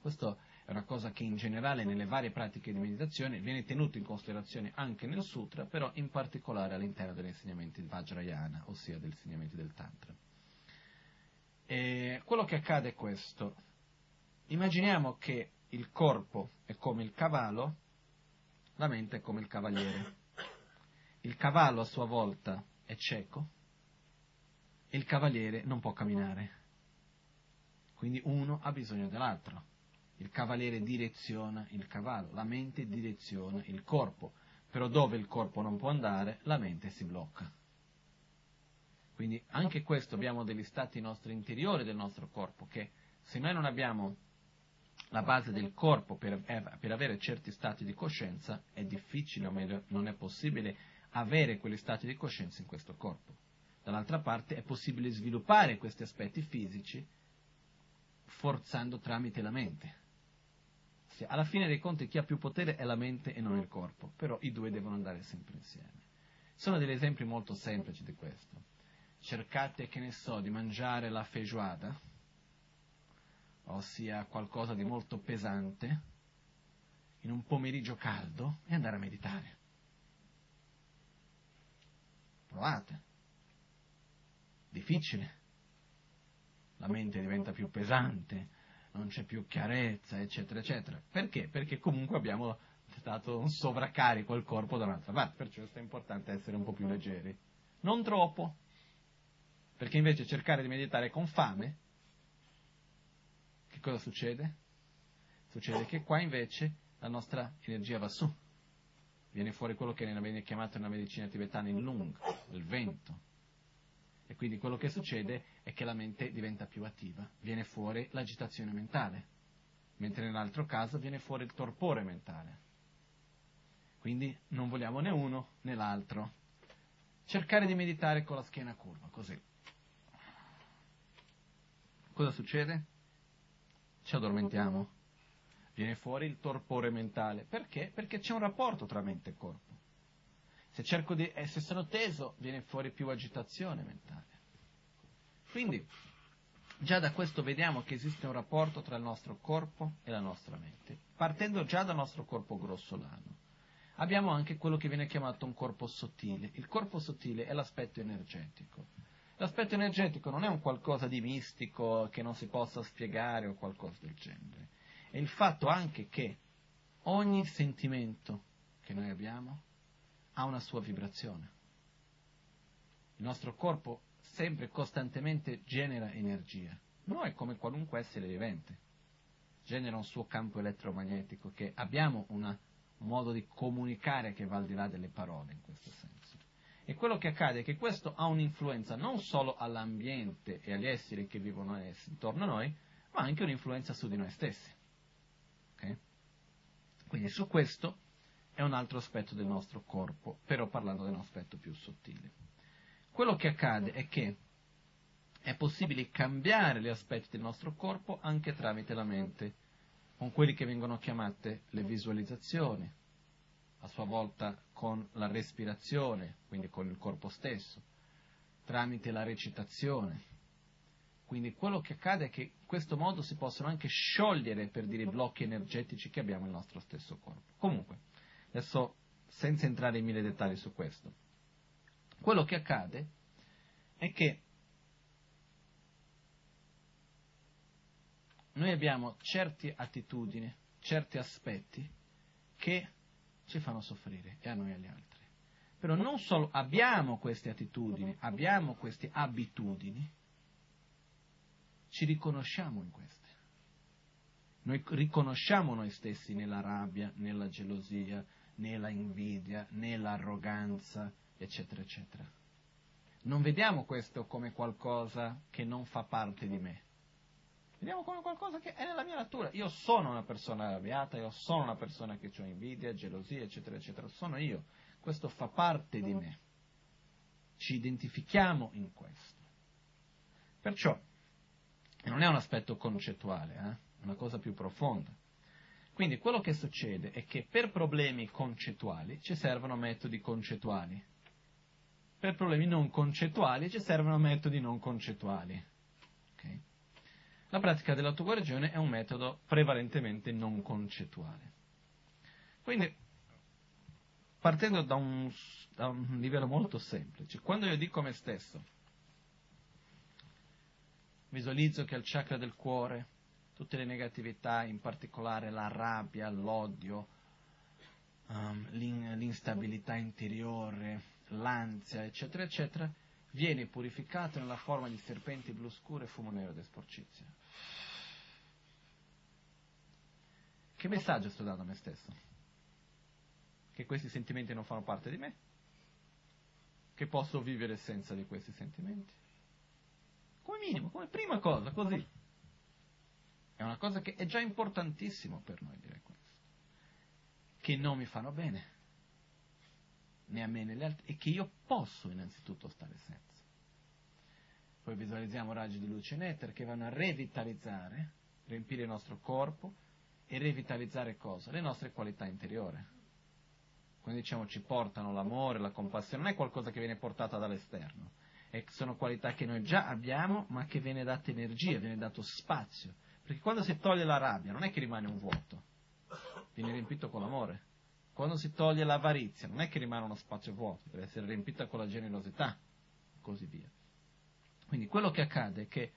Questo è una cosa che in generale nelle varie pratiche di meditazione viene tenuto in considerazione anche nel sutra, però in particolare all'interno degli insegnamenti Vajrayana, ossia degli insegnamenti del Tantra. E quello che accade è questo. Immaginiamo che il corpo è come il cavallo, la mente è come il cavaliere. Il cavallo a sua volta è cieco e il cavaliere non può camminare. Quindi uno ha bisogno dell'altro. Il cavaliere direziona il cavallo, la mente direziona il corpo, però dove il corpo non può andare, la mente si blocca. Quindi anche questo abbiamo degli stati nostri interiori del nostro corpo, che se noi non abbiamo la base del corpo per, per avere certi stati di coscienza, è difficile, o meglio, non è possibile avere quegli stati di coscienza in questo corpo. Dall'altra parte è possibile sviluppare questi aspetti fisici forzando tramite la mente. Alla fine dei conti chi ha più potere è la mente e non il corpo, però i due devono andare sempre insieme. Sono degli esempi molto semplici di questo. Cercate, che ne so, di mangiare la feijoada, ossia qualcosa di molto pesante, in un pomeriggio caldo e andare a meditare. Provate. Difficile. La mente diventa più pesante, non c'è più chiarezza, eccetera, eccetera. Perché? Perché comunque abbiamo dato un sovraccarico al corpo da un'altra parte, perciò è importante essere un po' più leggeri. Non troppo, perché invece cercare di meditare con fame, che cosa succede? Succede che qua invece la nostra energia va su, viene fuori quello che viene chiamato nella medicina tibetana il lung, il vento, e quindi quello che succede è che la mente diventa più attiva, viene fuori l'agitazione mentale, mentre nell'altro caso viene fuori il torpore mentale. Quindi non vogliamo né uno né l'altro. Cercare di meditare con la schiena curva, così. Cosa succede? Ci addormentiamo. Viene fuori il torpore mentale. Perché? Perché c'è un rapporto tra mente e corpo. Se, di, eh, se sono teso, viene fuori più agitazione mentale. Quindi, già da questo vediamo che esiste un rapporto tra il nostro corpo e la nostra mente, partendo già dal nostro corpo grossolano. Abbiamo anche quello che viene chiamato un corpo sottile. Il corpo sottile è l'aspetto energetico. L'aspetto energetico non è un qualcosa di mistico che non si possa spiegare o qualcosa del genere. È il fatto anche che ogni sentimento che noi abbiamo ha una sua vibrazione. Il nostro corpo sempre costantemente genera energia. Non è come qualunque essere vivente. Genera un suo campo elettromagnetico che abbiamo una, un modo di comunicare che va al di là delle parole in questo senso. E quello che accade è che questo ha un'influenza non solo all'ambiente e agli esseri che vivono intorno a noi, ma anche un'influenza su di noi stessi. Okay? Quindi su questo è un altro aspetto del nostro corpo, però parlando di un aspetto più sottile. Quello che accade è che è possibile cambiare gli aspetti del nostro corpo anche tramite la mente, con quelli che vengono chiamate le visualizzazioni, a sua volta con la respirazione, quindi con il corpo stesso, tramite la recitazione. Quindi quello che accade è che in questo modo si possono anche sciogliere, per dire, i blocchi energetici che abbiamo nel nostro stesso corpo. Comunque, Adesso, senza entrare in mille dettagli su questo, quello che accade è che noi abbiamo certe attitudini, certi aspetti che ci fanno soffrire, e a noi e agli altri. Però non solo abbiamo queste attitudini, abbiamo queste abitudini, ci riconosciamo in queste. Noi riconosciamo noi stessi nella rabbia, nella gelosia, né la invidia, né l'arroganza, eccetera, eccetera. Non vediamo questo come qualcosa che non fa parte di me. Vediamo come qualcosa che è nella mia natura. Io sono una persona arrabbiata, io sono una persona che ho invidia, gelosia, eccetera, eccetera. Sono io. Questo fa parte di me. ci identifichiamo in questo. Perciò, non è un aspetto concettuale, eh? è una cosa più profonda. Quindi quello che succede è che per problemi concettuali ci servono metodi concettuali, per problemi non concettuali ci servono metodi non concettuali. Okay? La pratica dell'autoguarigione è un metodo prevalentemente non concettuale. Quindi, partendo da un, da un livello molto semplice, quando io dico a me stesso, visualizzo che al chakra del cuore tutte le negatività, in particolare la rabbia, l'odio, um, l'instabilità interiore, l'ansia, eccetera, eccetera, viene purificato nella forma di serpenti blu scure e fumo nero ed sporcizia. Che messaggio sto dando a me stesso? Che questi sentimenti non fanno parte di me? Che posso vivere senza di questi sentimenti? Come minimo, come prima cosa, così. È una cosa che è già importantissimo per noi dire questo. Che non mi fanno bene né a me né agli altri, e che io posso innanzitutto stare senza. Poi visualizziamo raggi di luce in etere che vanno a revitalizzare, riempire il nostro corpo e revitalizzare cosa? Le nostre qualità interiori. Quindi diciamo ci portano l'amore, la compassione, non è qualcosa che viene portata dall'esterno, è, sono qualità che noi già abbiamo ma che viene data energia, viene dato spazio. Perché quando si toglie la rabbia non è che rimane un vuoto, viene riempito con l'amore. Quando si toglie l'avarizia, non è che rimane uno spazio vuoto, deve essere riempita con la generosità, così via. Quindi quello che accade è che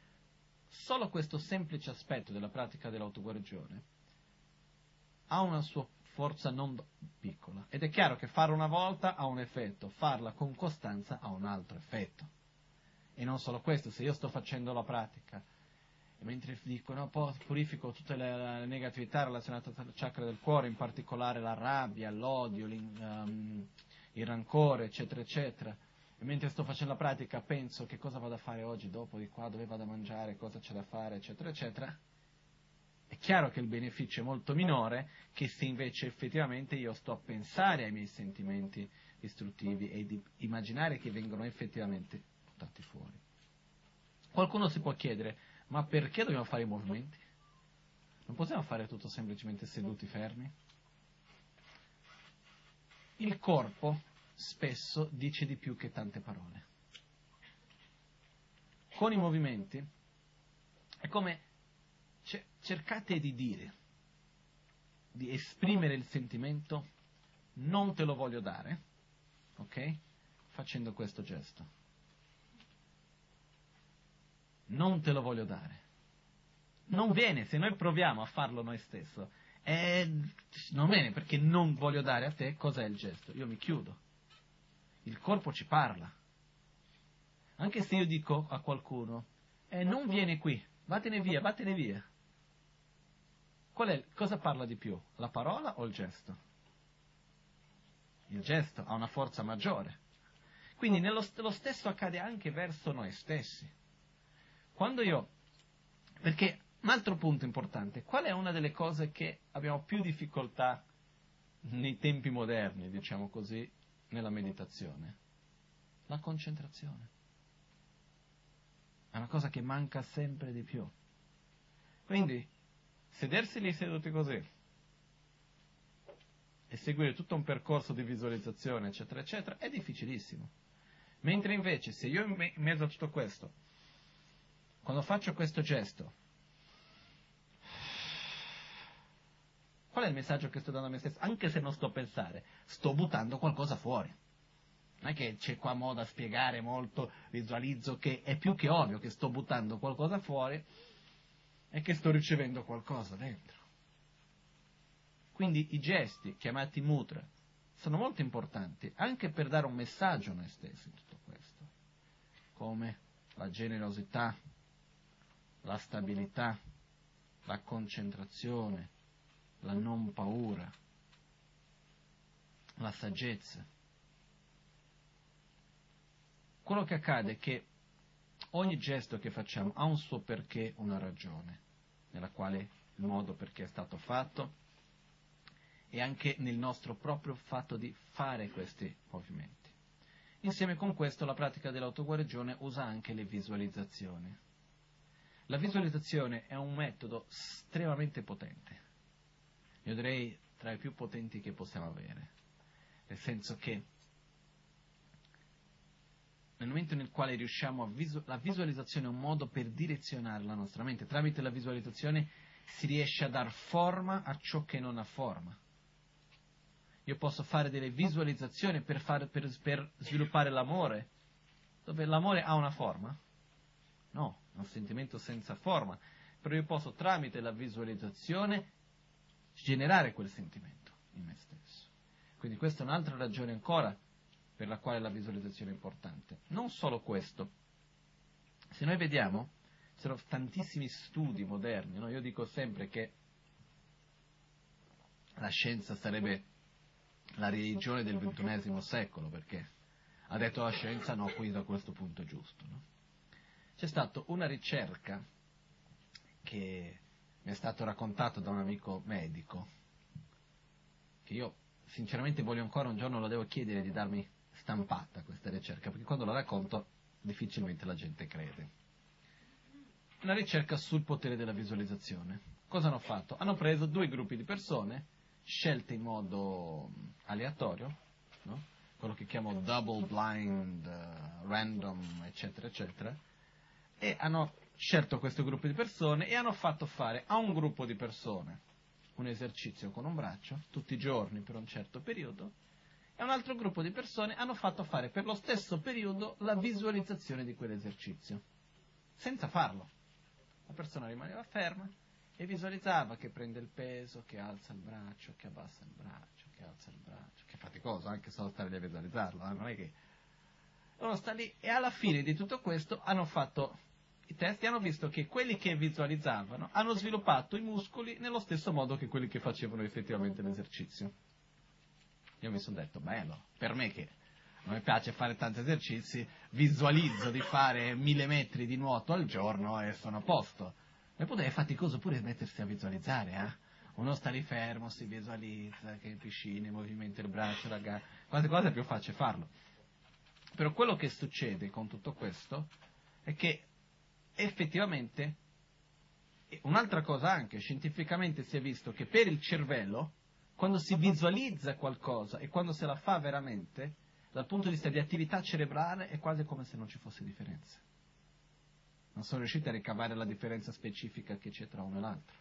solo questo semplice aspetto della pratica dell'autoguarigione ha una sua forza non piccola. Ed è chiaro che farla una volta ha un effetto, farla con costanza ha un altro effetto. E non solo questo, se io sto facendo la pratica mentre dicono purifico tutte le, le, negatività relazionate al chakra del cuore, in particolare la rabbia, l'odio, um, il rancore, eccetera, eccetera. E mentre sto facendo la pratica penso che cosa vado a fare oggi, dopo di qua, dove vado a mangiare, cosa c'è da fare, eccetera, eccetera. È chiaro che il beneficio è molto minore che se invece effettivamente io sto a pensare ai miei sentimenti distruttivi e di immaginare che vengono effettivamente buttati fuori. Qualcuno si può chiedere, ma perché dobbiamo fare i movimenti? Non possiamo fare tutto semplicemente seduti fermi? Il corpo spesso dice di più che tante parole. Con i movimenti è come cercate di dire, di esprimere il sentimento, non te lo voglio dare, ok? Facendo questo gesto non te lo voglio dare. Non viene, se noi proviamo a farlo noi stessi, eh, non viene perché non voglio dare a te cos'è il gesto. Io mi chiudo. Il corpo ci parla. Anche se io dico a qualcuno, eh, non viene qui, vattene via, vattene via. È, cosa parla di più, la parola o il gesto? Il gesto ha una forza maggiore. Quindi nello, lo stesso accade anche verso noi stessi. Quando io... Perché un altro punto importante, qual è una delle cose che abbiamo più difficoltà nei tempi moderni, diciamo così, nella meditazione? La concentrazione. È una cosa che manca sempre di più. Quindi, sedersi lì seduti così e seguire tutto un percorso di visualizzazione, eccetera, eccetera, è difficilissimo. Mentre invece, se io in mezzo a tutto questo quando faccio questo gesto, qual è il messaggio che sto dando a me stesso? Anche se non sto a pensare, sto buttando qualcosa fuori. Non è che c'è qua modo a spiegare molto, visualizzo che è più che ovvio che sto buttando qualcosa fuori e che sto ricevendo qualcosa dentro. Quindi i gesti, chiamati mutra, sono molto importanti anche per dare un messaggio a noi stessi in tutto questo, come la generosità, la stabilità, la concentrazione, la non paura, la saggezza. Quello che accade è che ogni gesto che facciamo ha un suo perché, una ragione, nella quale il modo perché è stato fatto e anche nel nostro proprio fatto di fare questi movimenti. Insieme con questo la pratica dell'autoguarigione usa anche le visualizzazioni. La visualizzazione è un metodo estremamente potente, io direi tra i più potenti che possiamo avere, nel senso che nel momento nel quale riusciamo a visualizzare, la visualizzazione è un modo per direzionare la nostra mente, tramite la visualizzazione si riesce a dar forma a ciò che non ha forma. Io posso fare delle visualizzazioni per, fare, per, per sviluppare l'amore, dove l'amore ha una forma? No, un sentimento senza forma, però io posso tramite la visualizzazione generare quel sentimento in me stesso. Quindi questa è un'altra ragione ancora per la quale la visualizzazione è importante. Non solo questo, se noi vediamo, ci sono tantissimi studi moderni, no? io dico sempre che la scienza sarebbe la religione del ventunesimo secolo, perché ha detto la scienza no, qui da questo punto è giusto. No? C'è stata una ricerca che mi è stato raccontato da un amico medico, che io sinceramente voglio ancora un giorno lo devo chiedere di darmi stampata questa ricerca, perché quando la racconto difficilmente la gente crede. Una ricerca sul potere della visualizzazione. Cosa hanno fatto? Hanno preso due gruppi di persone, scelte in modo aleatorio, no? quello che chiamo double blind, uh, random, eccetera, eccetera, e hanno scelto questo gruppo di persone e hanno fatto fare a un gruppo di persone un esercizio con un braccio, tutti i giorni per un certo periodo, e un altro gruppo di persone hanno fatto fare per lo stesso periodo la visualizzazione di quell'esercizio, senza farlo. La persona rimaneva ferma e visualizzava che prende il peso, che alza il braccio, che abbassa il braccio, che alza il braccio, che è faticoso anche solo stare lì a visualizzarlo, eh? non è che... Uno sta lì e alla fine di tutto questo hanno fatto i test hanno visto che quelli che visualizzavano hanno sviluppato i muscoli nello stesso modo che quelli che facevano effettivamente l'esercizio. Io mi sono detto, bello, per me che non mi piace fare tanti esercizi, visualizzo di fare mille metri di nuoto al giorno e sono a posto. E poi è faticoso pure mettersi a visualizzare, eh? Uno sta lì fermo, si visualizza, che in piscina, movimenta il braccio, la gara. Quante cose è più facile farlo. Però quello che succede con tutto questo è che effettivamente, un'altra cosa anche, scientificamente si è visto che per il cervello, quando si visualizza qualcosa e quando se la fa veramente, dal punto di vista di attività cerebrale è quasi come se non ci fosse differenza. Non sono riusciti a ricavare la differenza specifica che c'è tra uno e l'altro.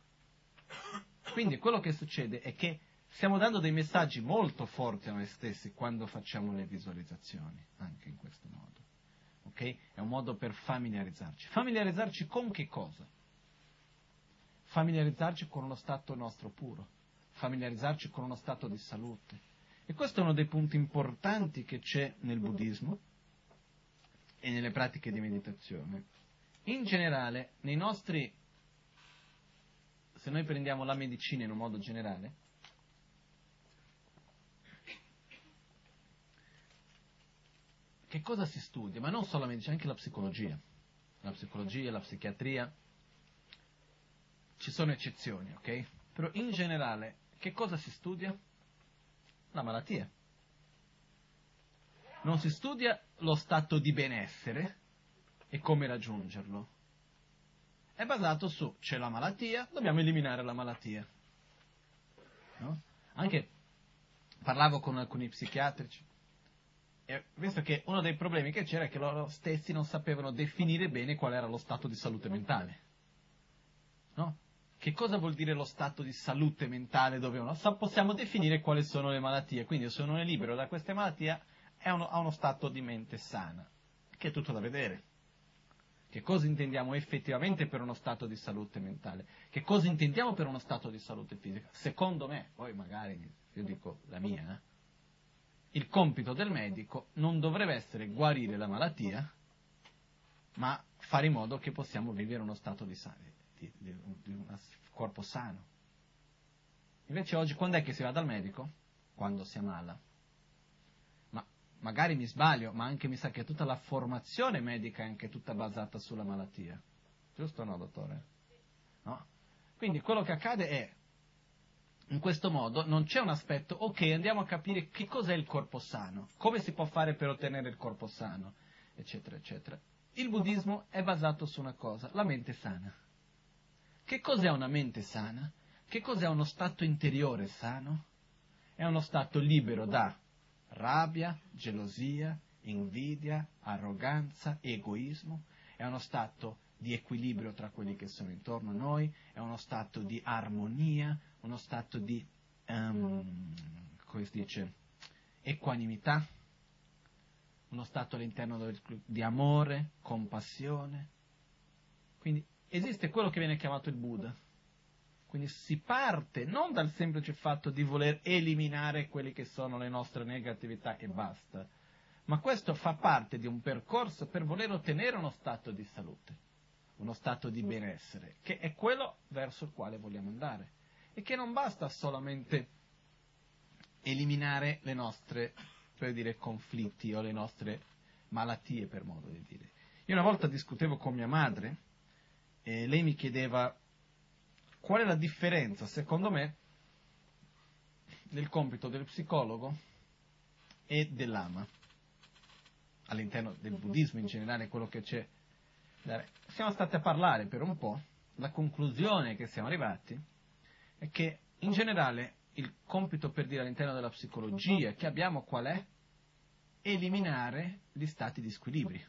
Quindi quello che succede è che stiamo dando dei messaggi molto forti a noi stessi quando facciamo le visualizzazioni, anche in questo modo. Okay? È un modo per familiarizzarci. Familiarizzarci con che cosa? Familiarizzarci con uno stato nostro puro, familiarizzarci con uno stato di salute. E questo è uno dei punti importanti che c'è nel buddismo e nelle pratiche di meditazione. In generale, nei nostri, se noi prendiamo la medicina in un modo generale, che cosa si studia? Ma non la medicina, anche la psicologia. La psicologia, la psichiatria. Ci sono eccezioni, ok? Però in generale, che cosa si studia? La malattia. Non si studia lo stato di benessere e come raggiungerlo. È basato su c'è la malattia, dobbiamo eliminare la malattia. No? Anche parlavo con alcuni psichiatrici visto che uno dei problemi che c'era è che loro stessi non sapevano definire bene qual era lo stato di salute mentale. No? Che cosa vuol dire lo stato di salute mentale dove uno sa, possiamo definire quali sono le malattie, quindi se uno è libero da queste malattie uno, ha uno stato di mente sana, che è tutto da vedere. Che cosa intendiamo effettivamente per uno stato di salute mentale? Che cosa intendiamo per uno stato di salute fisica? Secondo me, poi magari io dico la mia, eh? Il compito del medico non dovrebbe essere guarire la malattia, ma fare in modo che possiamo vivere uno stato di, di, di, di un corpo sano. Invece oggi quando è che si va dal medico? Quando si ammala. Ma magari mi sbaglio, ma anche mi sa che tutta la formazione medica è anche tutta basata sulla malattia. Giusto o no, dottore? No? Quindi quello che accade è, in questo modo non c'è un aspetto, ok, andiamo a capire che cos'è il corpo sano, come si può fare per ottenere il corpo sano, eccetera, eccetera. Il buddismo è basato su una cosa, la mente sana. Che cos'è una mente sana? Che cos'è uno stato interiore sano? È uno stato libero da rabbia, gelosia, invidia, arroganza, egoismo. È uno stato di equilibrio tra quelli che sono intorno a noi, è uno stato di armonia, uno stato di, um, come si dice, equanimità, uno stato all'interno di amore, compassione. Quindi esiste quello che viene chiamato il Buddha. Quindi si parte non dal semplice fatto di voler eliminare quelle che sono le nostre negatività e basta, ma questo fa parte di un percorso per voler ottenere uno stato di salute, uno stato di benessere, che è quello verso il quale vogliamo andare e che non basta solamente eliminare le nostre, per dire, conflitti o le nostre malattie, per modo di dire. Io una volta discutevo con mia madre e lei mi chiedeva qual è la differenza, secondo me, del compito del psicologo e dell'ama all'interno del buddismo in generale, quello che c'è. Siamo stati a parlare per un po', la conclusione che siamo arrivati è che in generale il compito per dire all'interno della psicologia che abbiamo qual è? Eliminare gli stati di squilibrio.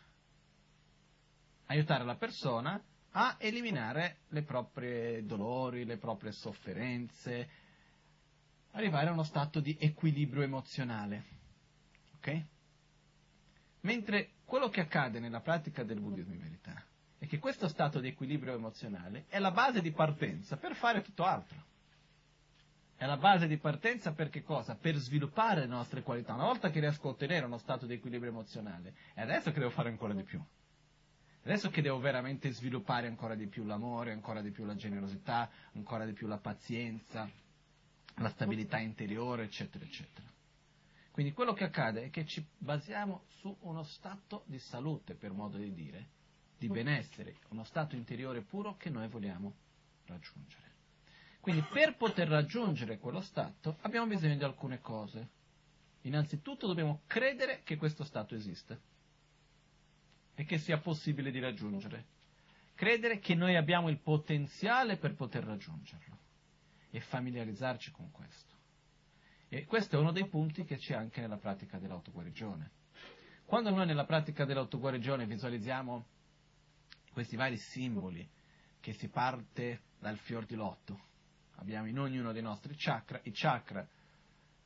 Aiutare la persona a eliminare le proprie dolori, le proprie sofferenze, arrivare a uno stato di equilibrio emozionale. Ok? Mentre quello che accade nella pratica del buddismo in verità è che questo stato di equilibrio emozionale è la base di partenza per fare tutto altro. È la base di partenza per che cosa? Per sviluppare le nostre qualità. Una volta che riesco a ottenere uno stato di equilibrio emozionale, è adesso che devo fare ancora di più. Adesso che devo veramente sviluppare ancora di più l'amore, ancora di più la generosità, ancora di più la pazienza, la stabilità interiore, eccetera, eccetera. Quindi quello che accade è che ci basiamo su uno stato di salute, per modo di dire, di benessere, uno stato interiore puro che noi vogliamo raggiungere. Quindi per poter raggiungere quello stato abbiamo bisogno di alcune cose. Innanzitutto dobbiamo credere che questo stato esiste e che sia possibile di raggiungere. Credere che noi abbiamo il potenziale per poter raggiungerlo e familiarizzarci con questo. E questo è uno dei punti che c'è anche nella pratica dell'autoguarigione. Quando noi nella pratica dell'autoguarigione visualizziamo questi vari simboli, che si parte dal fior di lotto, abbiamo in ognuno dei nostri chakra, i chakra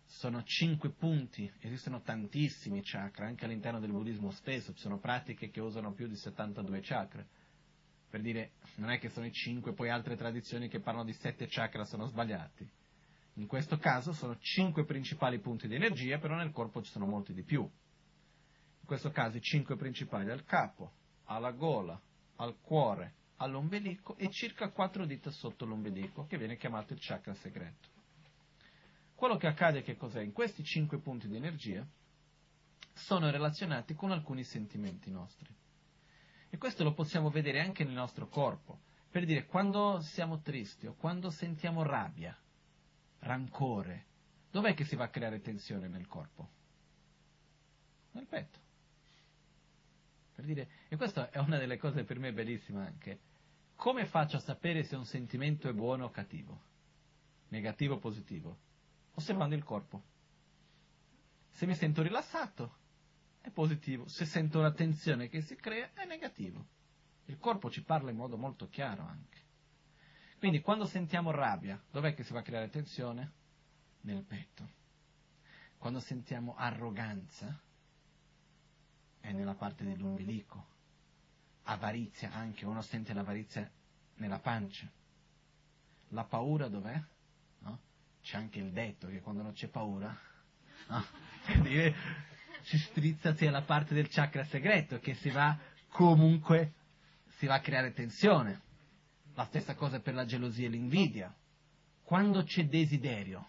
sono cinque punti, esistono tantissimi chakra, anche all'interno del buddismo stesso, ci sono pratiche che usano più di 72 chakra. Per dire, non è che sono i cinque, poi altre tradizioni che parlano di sette chakra sono sbagliati. In questo caso sono cinque principali punti di energia, però nel corpo ci sono molti di più. In questo caso i cinque principali al capo, alla gola, al cuore, all'ombelico e circa quattro dita sotto l'ombelico, che viene chiamato il chakra segreto. Quello che accade che cos'è? In questi cinque punti di energia sono relazionati con alcuni sentimenti nostri. E questo lo possiamo vedere anche nel nostro corpo. Per dire, quando siamo tristi o quando sentiamo rabbia, rancore, dov'è che si va a creare tensione nel corpo? Nel petto. Per dire, e questa è una delle cose per me bellissime anche. Come faccio a sapere se un sentimento è buono o cattivo? Negativo o positivo? osservando il corpo. Se mi sento rilassato, è positivo. Se sento una tensione che si crea, è negativo. Il corpo ci parla in modo molto chiaro anche. Quindi quando sentiamo rabbia, dov'è che si va a creare tensione? Nel petto. Quando sentiamo arroganza, è nella parte dell'ombelico. Avarizia anche, uno sente l'avarizia nella pancia. La paura dov'è? c'è anche il detto che quando non c'è paura, no? si strizza sia la parte del chakra segreto che si va comunque, si va a creare tensione. La stessa cosa per la gelosia e l'invidia. Quando c'è desiderio,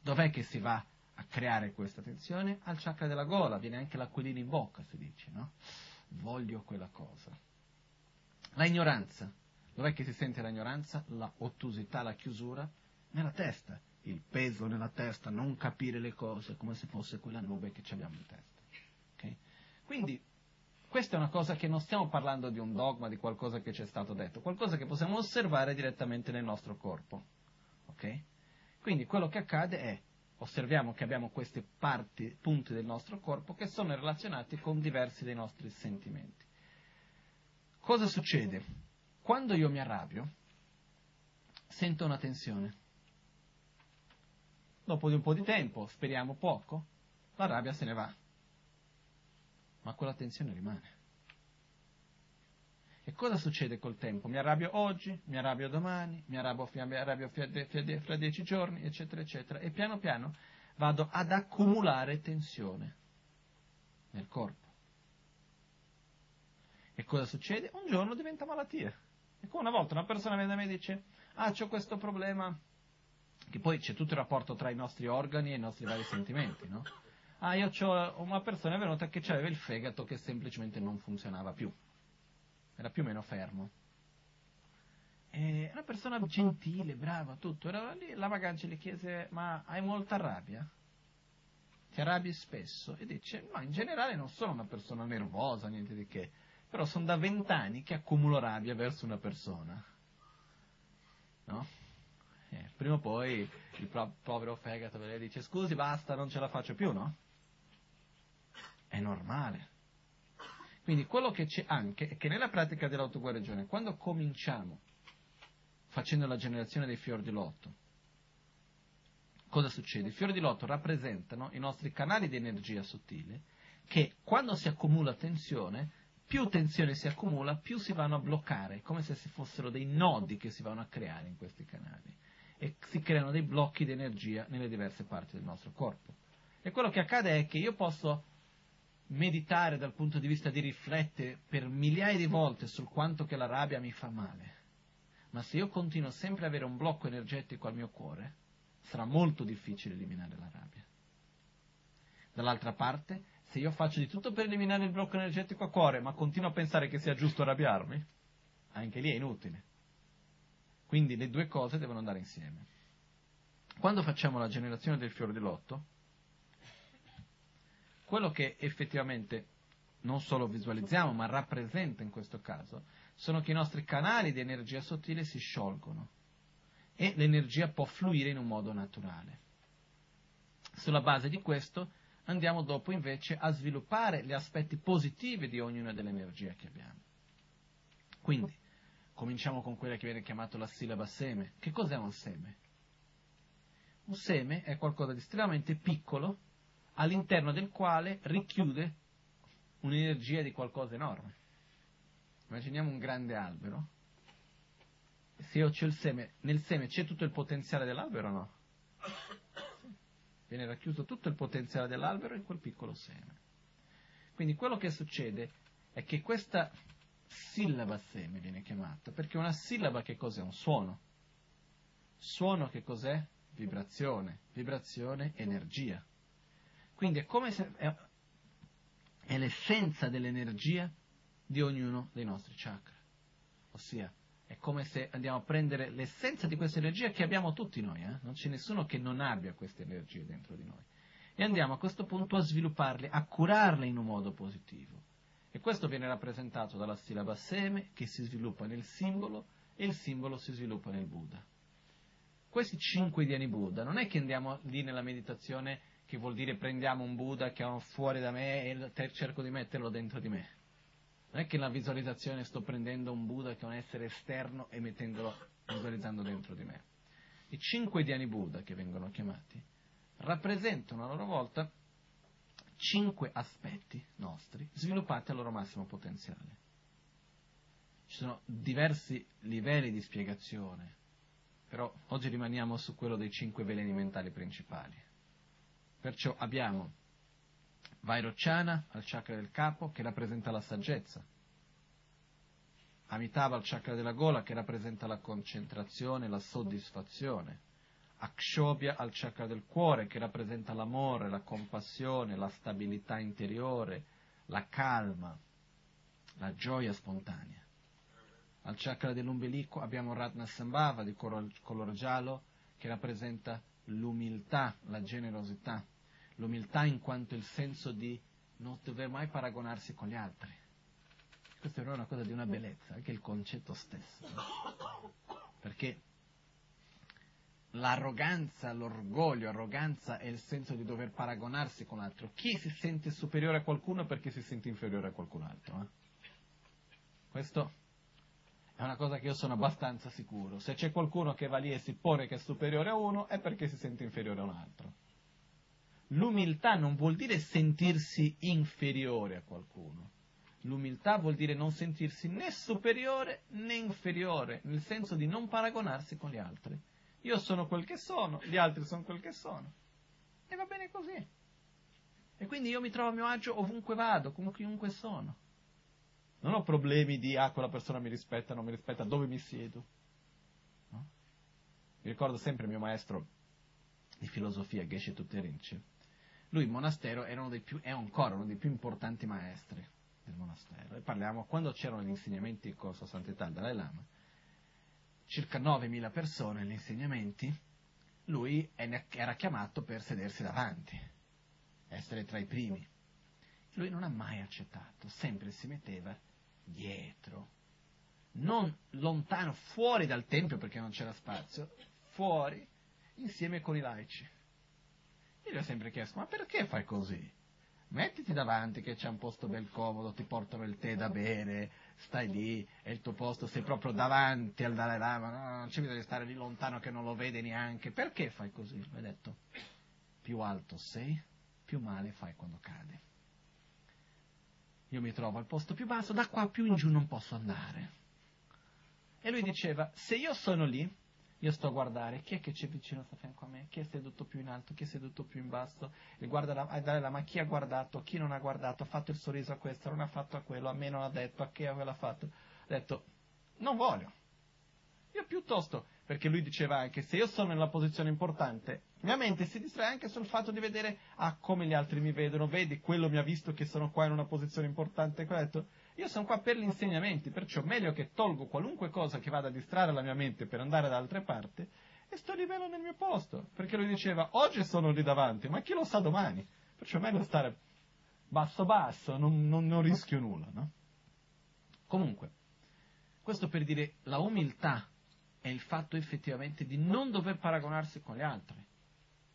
dov'è che si va a creare questa tensione? Al chakra della gola, viene anche l'acquolina in bocca, si dice, no? Voglio quella cosa. La ignoranza, dov'è che si sente l'ignoranza? La ottusità, la chiusura? nella testa, il peso nella testa, non capire le cose come se fosse quella nube che abbiamo in testa. Okay? Quindi questa è una cosa che non stiamo parlando di un dogma, di qualcosa che ci è stato detto, qualcosa che possiamo osservare direttamente nel nostro corpo. Okay? Quindi quello che accade è, osserviamo che abbiamo questi parti, punti del nostro corpo che sono relazionati con diversi dei nostri sentimenti. Cosa succede? Quando io mi arrabbio, sento una tensione. Dopo di un po' di tempo, speriamo poco, la rabbia se ne va ma quella tensione rimane. E cosa succede col tempo? Mi arrabbio oggi, mi arrabbio domani, mi arrabbio, mi arrabbio fra dieci giorni, eccetera, eccetera, e piano piano vado ad accumulare tensione nel corpo. E cosa succede? Un giorno diventa malattia. E come una volta una persona viene da me e dice, ah, ho questo problema, che poi c'è tutto il rapporto tra i nostri organi e i nostri vari sentimenti, no? ah io ho una persona venuta che aveva il fegato che semplicemente non funzionava più, era più o meno fermo. E una persona gentile, brava, tutto, era lì, la vagante gli chiese, ma hai molta rabbia? Ti arrabbi spesso? E dice, no, in generale non sono una persona nervosa, niente di che, però sono da vent'anni che accumulo rabbia verso una persona. No? Eh, prima o poi il povero fegato le dice, scusi, basta, non ce la faccio più, no? È normale. Quindi quello che c'è anche è che nella pratica dell'autoguarigione, quando cominciamo facendo la generazione dei fiori di lotto, cosa succede? I fiori di lotto rappresentano i nostri canali di energia sottile che quando si accumula tensione, più tensione si accumula, più si vanno a bloccare, come se si fossero dei nodi che si vanno a creare in questi canali e si creano dei blocchi di energia nelle diverse parti del nostro corpo. E quello che accade è che io posso meditare dal punto di vista di riflettere per migliaia di volte sul quanto che la rabbia mi fa male, ma se io continuo sempre ad avere un blocco energetico al mio cuore, sarà molto difficile eliminare la rabbia. Dall'altra parte, se io faccio di tutto per eliminare il blocco energetico a cuore, ma continuo a pensare che sia giusto arrabbiarmi, anche lì è inutile. Quindi le due cose devono andare insieme. Quando facciamo la generazione del fiore di lotto, quello che effettivamente non solo visualizziamo, ma rappresenta in questo caso, sono che i nostri canali di energia sottile si sciolgono e l'energia può fluire in un modo naturale. Sulla base di questo andiamo dopo invece a sviluppare gli aspetti positivi di ognuna delle energie che abbiamo. Quindi, cominciamo con quella che viene chiamata la sillaba seme. Che cos'è un seme? Un seme è qualcosa di estremamente piccolo all'interno del quale richiude un'energia di qualcosa enorme. Immaginiamo un grande albero. Se io c'è il seme, nel seme c'è tutto il potenziale dell'albero o no? Viene racchiuso tutto il potenziale dell'albero in quel piccolo seme. Quindi quello che succede è che questa sillaba seme viene chiamata, perché una sillaba che cos'è? Un suono. Suono che cos'è? Vibrazione. Vibrazione, energia. Quindi è come se è, è l'essenza dell'energia di ognuno dei nostri chakra. Ossia, è come se andiamo a prendere l'essenza di questa energia che abbiamo tutti noi, eh? non c'è nessuno che non abbia queste energie dentro di noi. E andiamo a questo punto a svilupparle, a curarle in un modo positivo. E questo viene rappresentato dalla sillaba seme che si sviluppa nel simbolo e il simbolo si sviluppa nel Buddha. Questi cinque diani Buddha non è che andiamo lì nella meditazione che vuol dire prendiamo un Buddha che è fuori da me e cerco di metterlo dentro di me. Non è che nella visualizzazione sto prendendo un Buddha che è un essere esterno e mettendolo, visualizzando dentro di me. I cinque Dhyani Buddha che vengono chiamati rappresentano a loro volta cinque aspetti nostri sviluppati al loro massimo potenziale. Ci sono diversi livelli di spiegazione, però oggi rimaniamo su quello dei cinque veleni mentali principali. Perciò abbiamo Vairocciana al chakra del capo che rappresenta la saggezza, Amitabha al chakra della gola che rappresenta la concentrazione, la soddisfazione, Akshobhya al chakra del cuore che rappresenta l'amore, la compassione, la stabilità interiore, la calma, la gioia spontanea. Al chakra dell'ombelico abbiamo Ratna Sambhava di colore giallo che rappresenta l'umiltà, la generosità, l'umiltà in quanto il senso di non dover mai paragonarsi con gli altri. Questa è una cosa di una bellezza, anche il concetto stesso. Perché l'arroganza, l'orgoglio, arroganza è il senso di dover paragonarsi con l'altro. Chi si sente superiore a qualcuno perché si sente inferiore a qualcun altro? Eh? Questo è una cosa che io sono abbastanza sicuro. Se c'è qualcuno che va lì e si pone che è superiore a uno, è perché si sente inferiore a un altro. L'umiltà non vuol dire sentirsi inferiore a qualcuno. L'umiltà vuol dire non sentirsi né superiore né inferiore, nel senso di non paragonarsi con gli altri. Io sono quel che sono, gli altri sono quel che sono. E va bene così. E quindi io mi trovo a mio agio ovunque vado, con chiunque sono. Non ho problemi di, ah, quella persona mi rispetta, non mi rispetta, dove mi siedo. No? Mi ricordo sempre il mio maestro di filosofia, Geshe Tuterinci. Lui in monastero più, è ancora uno dei più importanti maestri del monastero. E parliamo, quando c'erano gli insegnamenti con Sua Santità il Dalai Lama, circa 9.000 persone negli insegnamenti, lui era chiamato per sedersi davanti, essere tra i primi. Lui non ha mai accettato, sempre si metteva dietro, non lontano, fuori dal tempio perché non c'era spazio, fuori, insieme con i laici. Io gli ho sempre chiesto, ma perché fai così? Mettiti davanti che c'è un posto bel comodo, ti portano il tè da bere, stai lì, è il tuo posto, sei proprio davanti al Dalai Lama, no, non c'è bisogno di stare lì lontano che non lo vede neanche. Perché fai così? Mi ha detto, più alto sei, più male fai quando cadi. Io mi trovo al posto più basso, da qua più in giù non posso andare. E lui diceva, se io sono lì, io sto a guardare chi è che c'è vicino sta fianco a me, chi è seduto più in alto, chi è seduto più in basso, e guarda la, dare la ma chi ha guardato, chi non ha guardato, ha fatto il sorriso a questo, non ha fatto a quello, a me non ha detto, a che a quello ha fatto. Ha detto, non voglio. Io piuttosto, perché lui diceva anche, se io sono nella posizione importante, mia mente si distrae anche sul fatto di vedere, ah, come gli altri mi vedono, vedi, quello mi ha visto che sono qua in una posizione importante, ha detto, io sono qua per gli insegnamenti, perciò meglio che tolgo qualunque cosa che vada a distrarre la mia mente per andare da altre parti e sto lì nel mio posto. Perché lui diceva, oggi sono lì davanti, ma chi lo sa domani? Perciò meglio stare basso basso, non, non, non rischio nulla, no? Comunque, questo per dire la umiltà è il fatto effettivamente di non dover paragonarsi con gli altri.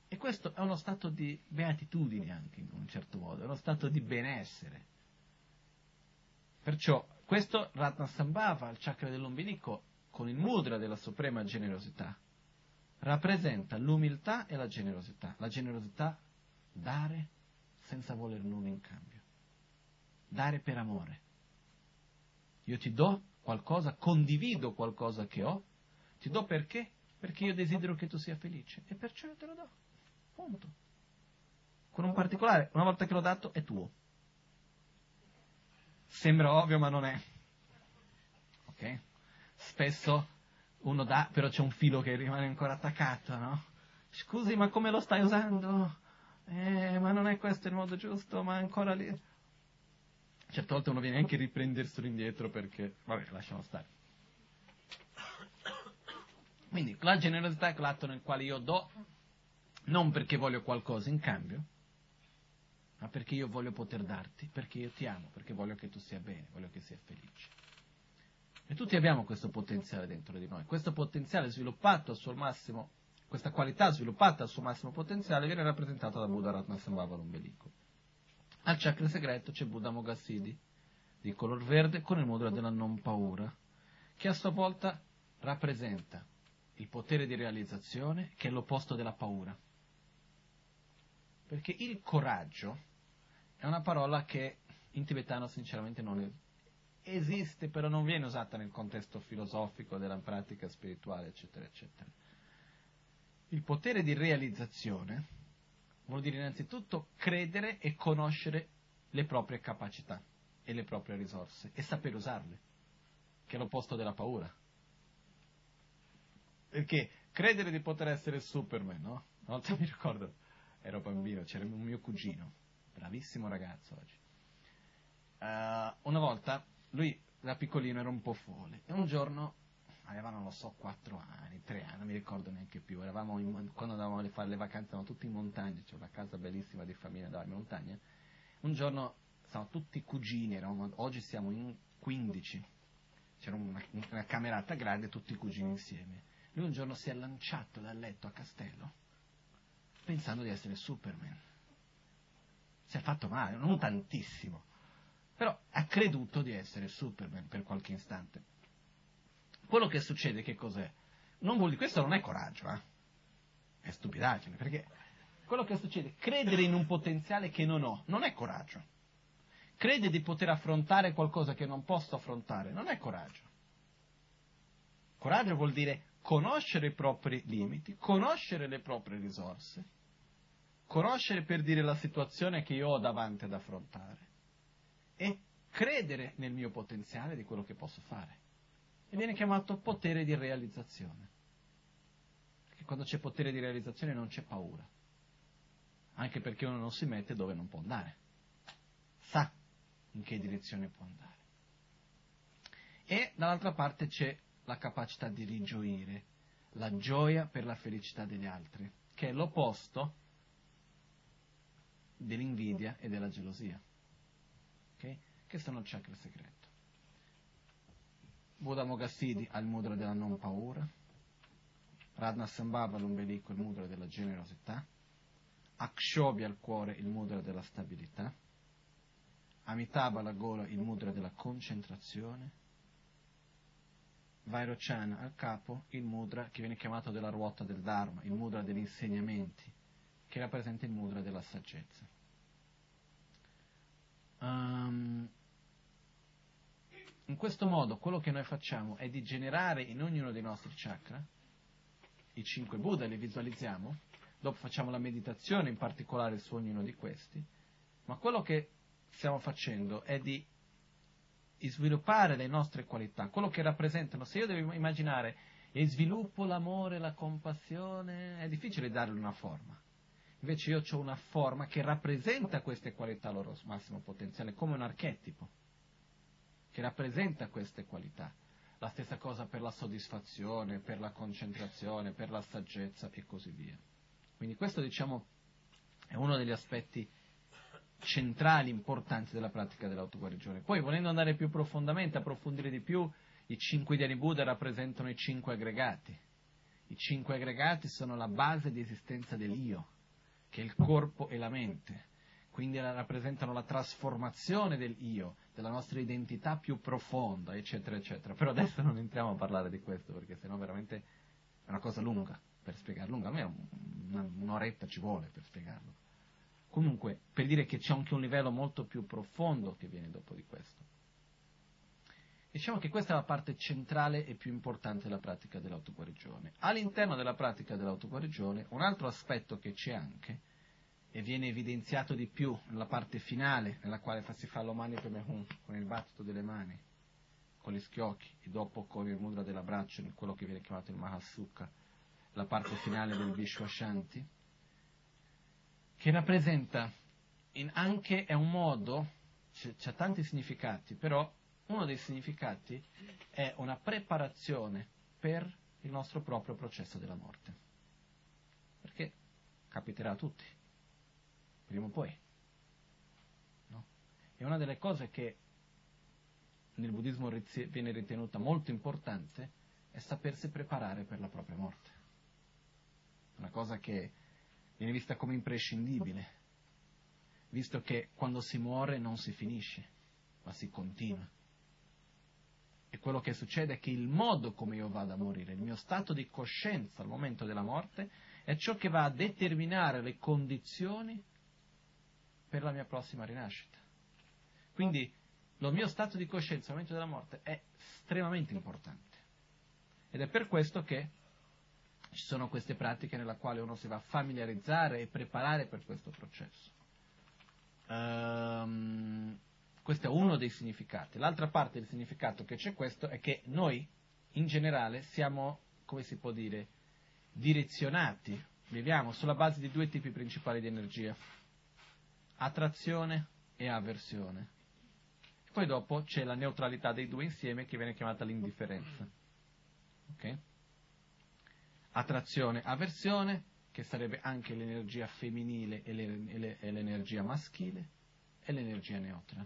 E questo è uno stato di beatitudine anche in un certo modo, è uno stato di benessere. Perciò questo Ratnasambhava, il chakra dell'ombelico, con il mudra della suprema generosità, rappresenta l'umiltà e la generosità. La generosità dare senza voler nulla in cambio. Dare per amore. Io ti do qualcosa, condivido qualcosa che ho, ti do perché? Perché io desidero che tu sia felice e perciò io te lo do. Punto. Con un particolare, una volta che l'ho dato, è tuo. Sembra ovvio, ma non è. Ok? Spesso uno dà, però c'è un filo che rimane ancora attaccato, no? Scusi, ma come lo stai usando? Eh, ma non è questo il modo giusto, ma ancora lì. Certe volte uno viene anche a riprenderselo indietro perché, vabbè, lasciamo stare. Quindi la generosità è l'atto nel quale io do, non perché voglio qualcosa in cambio, ma perché io voglio poter darti, perché io ti amo, perché voglio che tu sia bene, voglio che sia felice. E tutti abbiamo questo potenziale dentro di noi. Questo potenziale sviluppato al suo massimo, questa qualità sviluppata al suo massimo potenziale viene rappresentata da Buddha Ratnasambhava l'ombelico. Al chakra segreto c'è Buddha Mogassidi, di color verde, con il mudra della non paura, che a sua volta rappresenta il potere di realizzazione, che è l'opposto della paura. Perché il coraggio è una parola che in tibetano sinceramente non esiste, però non viene usata nel contesto filosofico della pratica spirituale, eccetera, eccetera. Il potere di realizzazione vuol dire innanzitutto credere e conoscere le proprie capacità e le proprie risorse e saper usarle, che è l'opposto della paura. Perché credere di poter essere Superman, no? Una volta mi ricordo, ero bambino, c'era un mio cugino, bravissimo ragazzo oggi. Uh, una volta lui da piccolino era un po' folle e un giorno avevano, non lo so, quattro anni, tre anni, non mi ricordo neanche più. Eravamo in, quando andavamo a fare le vacanze, eravamo tutti in montagna, c'è una casa bellissima di famiglia, andavamo in montagna. Un giorno stavamo tutti cugini, eravamo, oggi siamo in 15, c'era una, una camerata grande, tutti i cugini insieme. Lui un giorno si è lanciato dal letto a castello, pensando di essere Superman. Si è fatto male, non tantissimo, però ha creduto di essere Superman per qualche istante. Quello che succede che cos'è? Non vuol questo non è coraggio, eh? è stupidaggine, perché quello che succede, credere in un potenziale che non ho, non è coraggio. Crede di poter affrontare qualcosa che non posso affrontare, non è coraggio. Coraggio vuol dire conoscere i propri limiti, conoscere le proprie risorse, conoscere per dire la situazione che io ho davanti ad affrontare e credere nel mio potenziale di quello che posso fare e viene chiamato potere di realizzazione. Perché quando c'è potere di realizzazione non c'è paura, anche perché uno non si mette dove non può andare, sa in che direzione può andare. E dall'altra parte c'è la capacità di rigioire, la gioia per la felicità degli altri, che è l'opposto dell'invidia e della gelosia. Okay? Questo è il chakra segreto. Buddha Mogassidi ha il mudra della non paura, Radha Sambhava l'ombelico il mudra della generosità, Akshobhya al cuore il mudra della stabilità, Amitabha la gola il mudra della concentrazione, Vairocana al capo il mudra che viene chiamato della ruota del Dharma, il mudra degli insegnamenti, che rappresenta il mudra della saggezza. Um, in questo modo quello che noi facciamo è di generare in ognuno dei nostri chakra i cinque Buddha, li visualizziamo, dopo facciamo la meditazione in particolare su ognuno di questi, ma quello che stiamo facendo è di sviluppare le nostre qualità, quello che rappresentano. Se io devo immaginare e sviluppo l'amore, la compassione, è difficile dargli una forma. Invece io ho una forma che rappresenta queste qualità al loro massimo potenziale, come un archetipo che rappresenta queste qualità. La stessa cosa per la soddisfazione, per la concentrazione, per la saggezza e così via. Quindi questo diciamo è uno degli aspetti centrali, importanti della pratica dell'autoguarigione. Poi volendo andare più profondamente, approfondire di più, i cinque Dhyani Buddha rappresentano i cinque aggregati. I cinque aggregati sono la base di esistenza dell'io, che il corpo e la mente quindi rappresentano la trasformazione del io, della nostra identità più profonda, eccetera, eccetera. Però adesso non entriamo a parlare di questo, perché sennò veramente è una cosa lunga per spiegarlo, lunga, almeno un'oretta ci vuole per spiegarlo. Comunque, per dire che c'è anche un livello molto più profondo che viene dopo di questo. Diciamo che questa è la parte centrale e più importante della pratica dell'autoguarigione. All'interno della pratica dell'autoguarigione, un altro aspetto che c'è anche e viene evidenziato di più nella parte finale, nella quale si fa l'omani pemehun, con il battito delle mani, con gli schiocchi, e dopo con il mudra dell'abbraccio, quello che viene chiamato il Mahasukha, la parte finale del Vishwashanti, che rappresenta anche è un modo, c'è tanti significati, però uno dei significati è una preparazione per il nostro proprio processo della morte. Perché capiterà a tutti prima o poi. No? E una delle cose che nel buddismo viene ritenuta molto importante è sapersi preparare per la propria morte. Una cosa che viene vista come imprescindibile, visto che quando si muore non si finisce, ma si continua. E quello che succede è che il modo come io vado a morire, il mio stato di coscienza al momento della morte, è ciò che va a determinare le condizioni per la mia prossima rinascita. Quindi lo mio stato di coscienza al momento della morte è estremamente importante. Ed è per questo che ci sono queste pratiche nella quale uno si va a familiarizzare e preparare per questo processo. Um, questo è uno dei significati. L'altra parte del significato che c'è questo è che noi in generale siamo, come si può dire, direzionati, viviamo sulla base di due tipi principali di energia attrazione e avversione. Poi dopo c'è la neutralità dei due insieme che viene chiamata l'indifferenza. Okay? Attrazione, avversione, che sarebbe anche l'energia femminile e, le, e, le, e l'energia maschile, e l'energia neutra.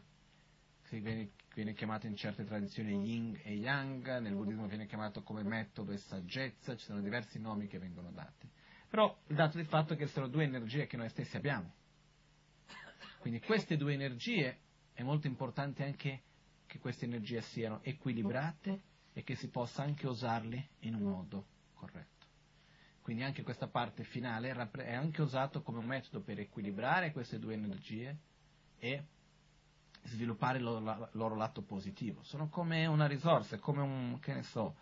Si viene, viene chiamato in certe tradizioni yin e yang, nel buddismo viene chiamato come metodo e saggezza, ci sono diversi nomi che vengono dati. Però il dato di fatto è che sono due energie che noi stessi abbiamo. Quindi queste due energie è molto importante anche che queste energie siano equilibrate e che si possa anche usarle in un modo corretto. Quindi anche questa parte finale è anche usato come un metodo per equilibrare queste due energie e sviluppare il loro, loro lato positivo. Sono come una risorsa, come un, che ne so,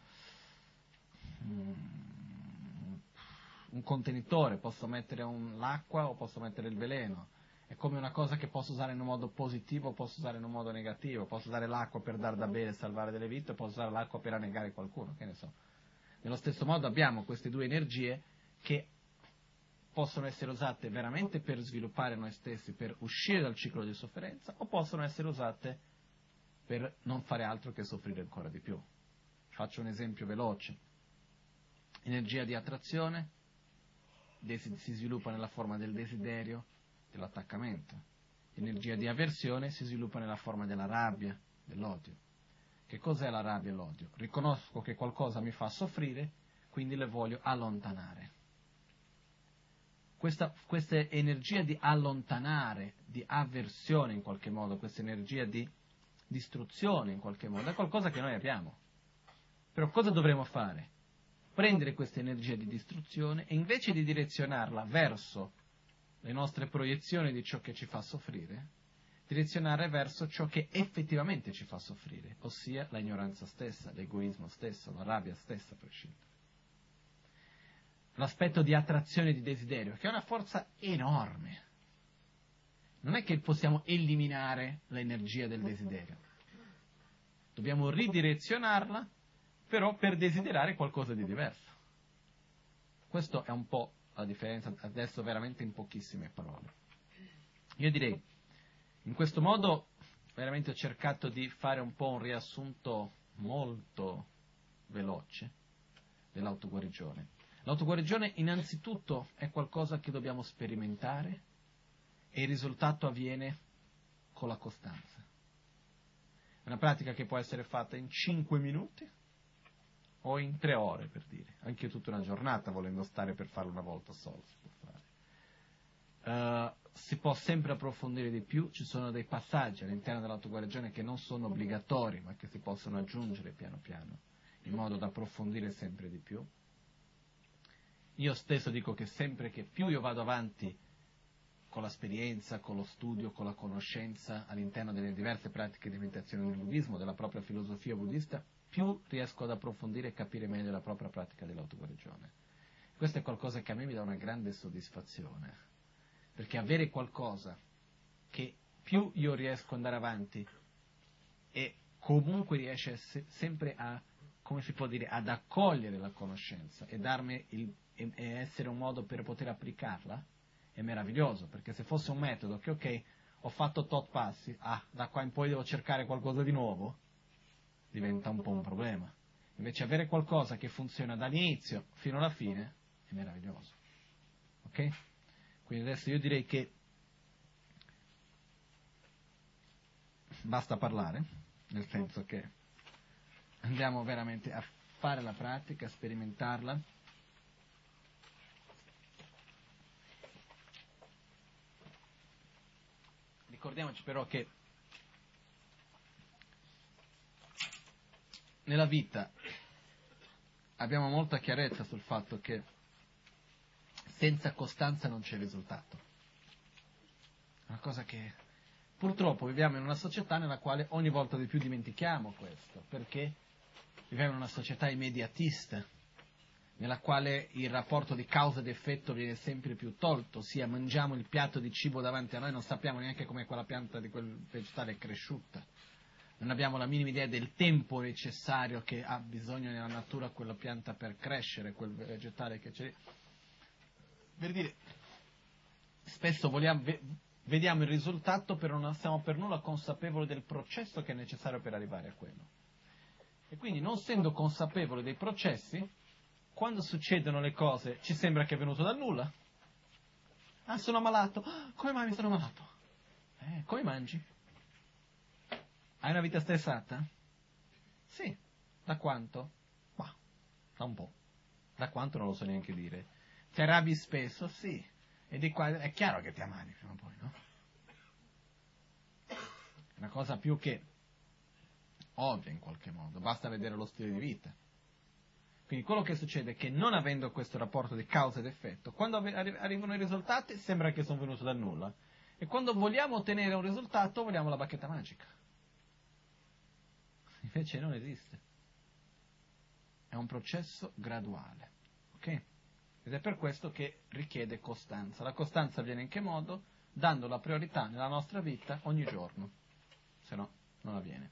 un contenitore, posso mettere un, l'acqua o posso mettere il veleno è come una cosa che posso usare in un modo positivo o posso usare in un modo negativo, posso usare l'acqua per dar da bere e salvare delle vite, o posso usare l'acqua per annegare qualcuno, che ne so. Nello stesso modo abbiamo queste due energie che possono essere usate veramente per sviluppare noi stessi, per uscire dal ciclo di sofferenza, o possono essere usate per non fare altro che soffrire ancora di più. Faccio un esempio veloce. Energia di attrazione si sviluppa nella forma del desiderio, dell'attaccamento. L'energia di avversione si sviluppa nella forma della rabbia, dell'odio. Che cos'è la rabbia e l'odio? Riconosco che qualcosa mi fa soffrire, quindi le voglio allontanare. Questa, questa energia di allontanare, di avversione in qualche modo, questa energia di distruzione in qualche modo, è qualcosa che noi abbiamo. Però cosa dovremo fare? Prendere questa energia di distruzione e invece di direzionarla verso le nostre proiezioni di ciò che ci fa soffrire, direzionare verso ciò che effettivamente ci fa soffrire, ossia la ignoranza stessa, l'egoismo stesso, la rabbia stessa prescindere. L'aspetto di attrazione di desiderio, che è una forza enorme. Non è che possiamo eliminare l'energia del desiderio. Dobbiamo ridirezionarla, però per desiderare qualcosa di diverso. Questo è un po' la differenza adesso veramente in pochissime parole. Io direi, in questo modo veramente ho cercato di fare un po' un riassunto molto veloce dell'autoguarigione. L'autoguarigione innanzitutto è qualcosa che dobbiamo sperimentare e il risultato avviene con la costanza. È una pratica che può essere fatta in 5 minuti, o in tre ore per dire, anche tutta una giornata volendo stare per farlo una volta solo si può fare. Uh, si può sempre approfondire di più, ci sono dei passaggi all'interno dell'autoguarigione che non sono obbligatori ma che si possono aggiungere piano piano in modo da approfondire sempre di più. Io stesso dico che sempre che più io vado avanti con l'esperienza, con lo studio, con la conoscenza all'interno delle diverse pratiche di meditazione del buddismo, della propria filosofia buddista, più riesco ad approfondire e capire meglio la propria pratica dell'autoguarigione. Questo è qualcosa che a me mi dà una grande soddisfazione, perché avere qualcosa che più io riesco ad andare avanti e comunque riesce se, sempre a, come si può dire, ad accogliere la conoscenza e darmi il, e, essere un modo per poter applicarla, è meraviglioso, perché se fosse un metodo che ok, ho fatto tot passi, ah, da qua in poi devo cercare qualcosa di nuovo, diventa un po' un problema. Invece avere qualcosa che funziona dall'inizio fino alla fine è meraviglioso. Ok? Quindi adesso io direi che basta parlare, nel senso che andiamo veramente a fare la pratica, a sperimentarla. Ricordiamoci però che nella vita abbiamo molta chiarezza sul fatto che senza costanza non c'è risultato. Una cosa che purtroppo viviamo in una società nella quale ogni volta di più dimentichiamo questo, perché viviamo in una società immediatista, nella quale il rapporto di causa ed effetto viene sempre più tolto, ossia mangiamo il piatto di cibo davanti a noi, non sappiamo neanche come quella pianta di quel vegetale è cresciuta non abbiamo la minima idea del tempo necessario che ha bisogno nella natura quella pianta per crescere, quel vegetale che c'è. Per dire, spesso vogliamo, vediamo il risultato, però non siamo per nulla consapevoli del processo che è necessario per arrivare a quello. E quindi non essendo consapevoli dei processi, quando succedono le cose ci sembra che è venuto dal nulla. Ah, sono malato. Come mai mi sono malato? Eh, come mangi? Hai una vita stressata? Sì. Da quanto? Ma, da un po'. Da quanto non lo so neanche dire. Ti arrabbi spesso? Sì. E di qua è chiaro che ti ammali prima o poi, no? Una cosa più che ovvia in qualche modo, basta vedere lo stile di vita. Quindi quello che succede è che non avendo questo rapporto di causa ed effetto, quando arrivano i risultati sembra che sono venuti dal nulla. E quando vogliamo ottenere un risultato vogliamo la bacchetta magica. Invece non esiste. È un processo graduale. Ok? Ed è per questo che richiede costanza. La costanza avviene in che modo? Dando la priorità nella nostra vita ogni giorno. Se no, non avviene.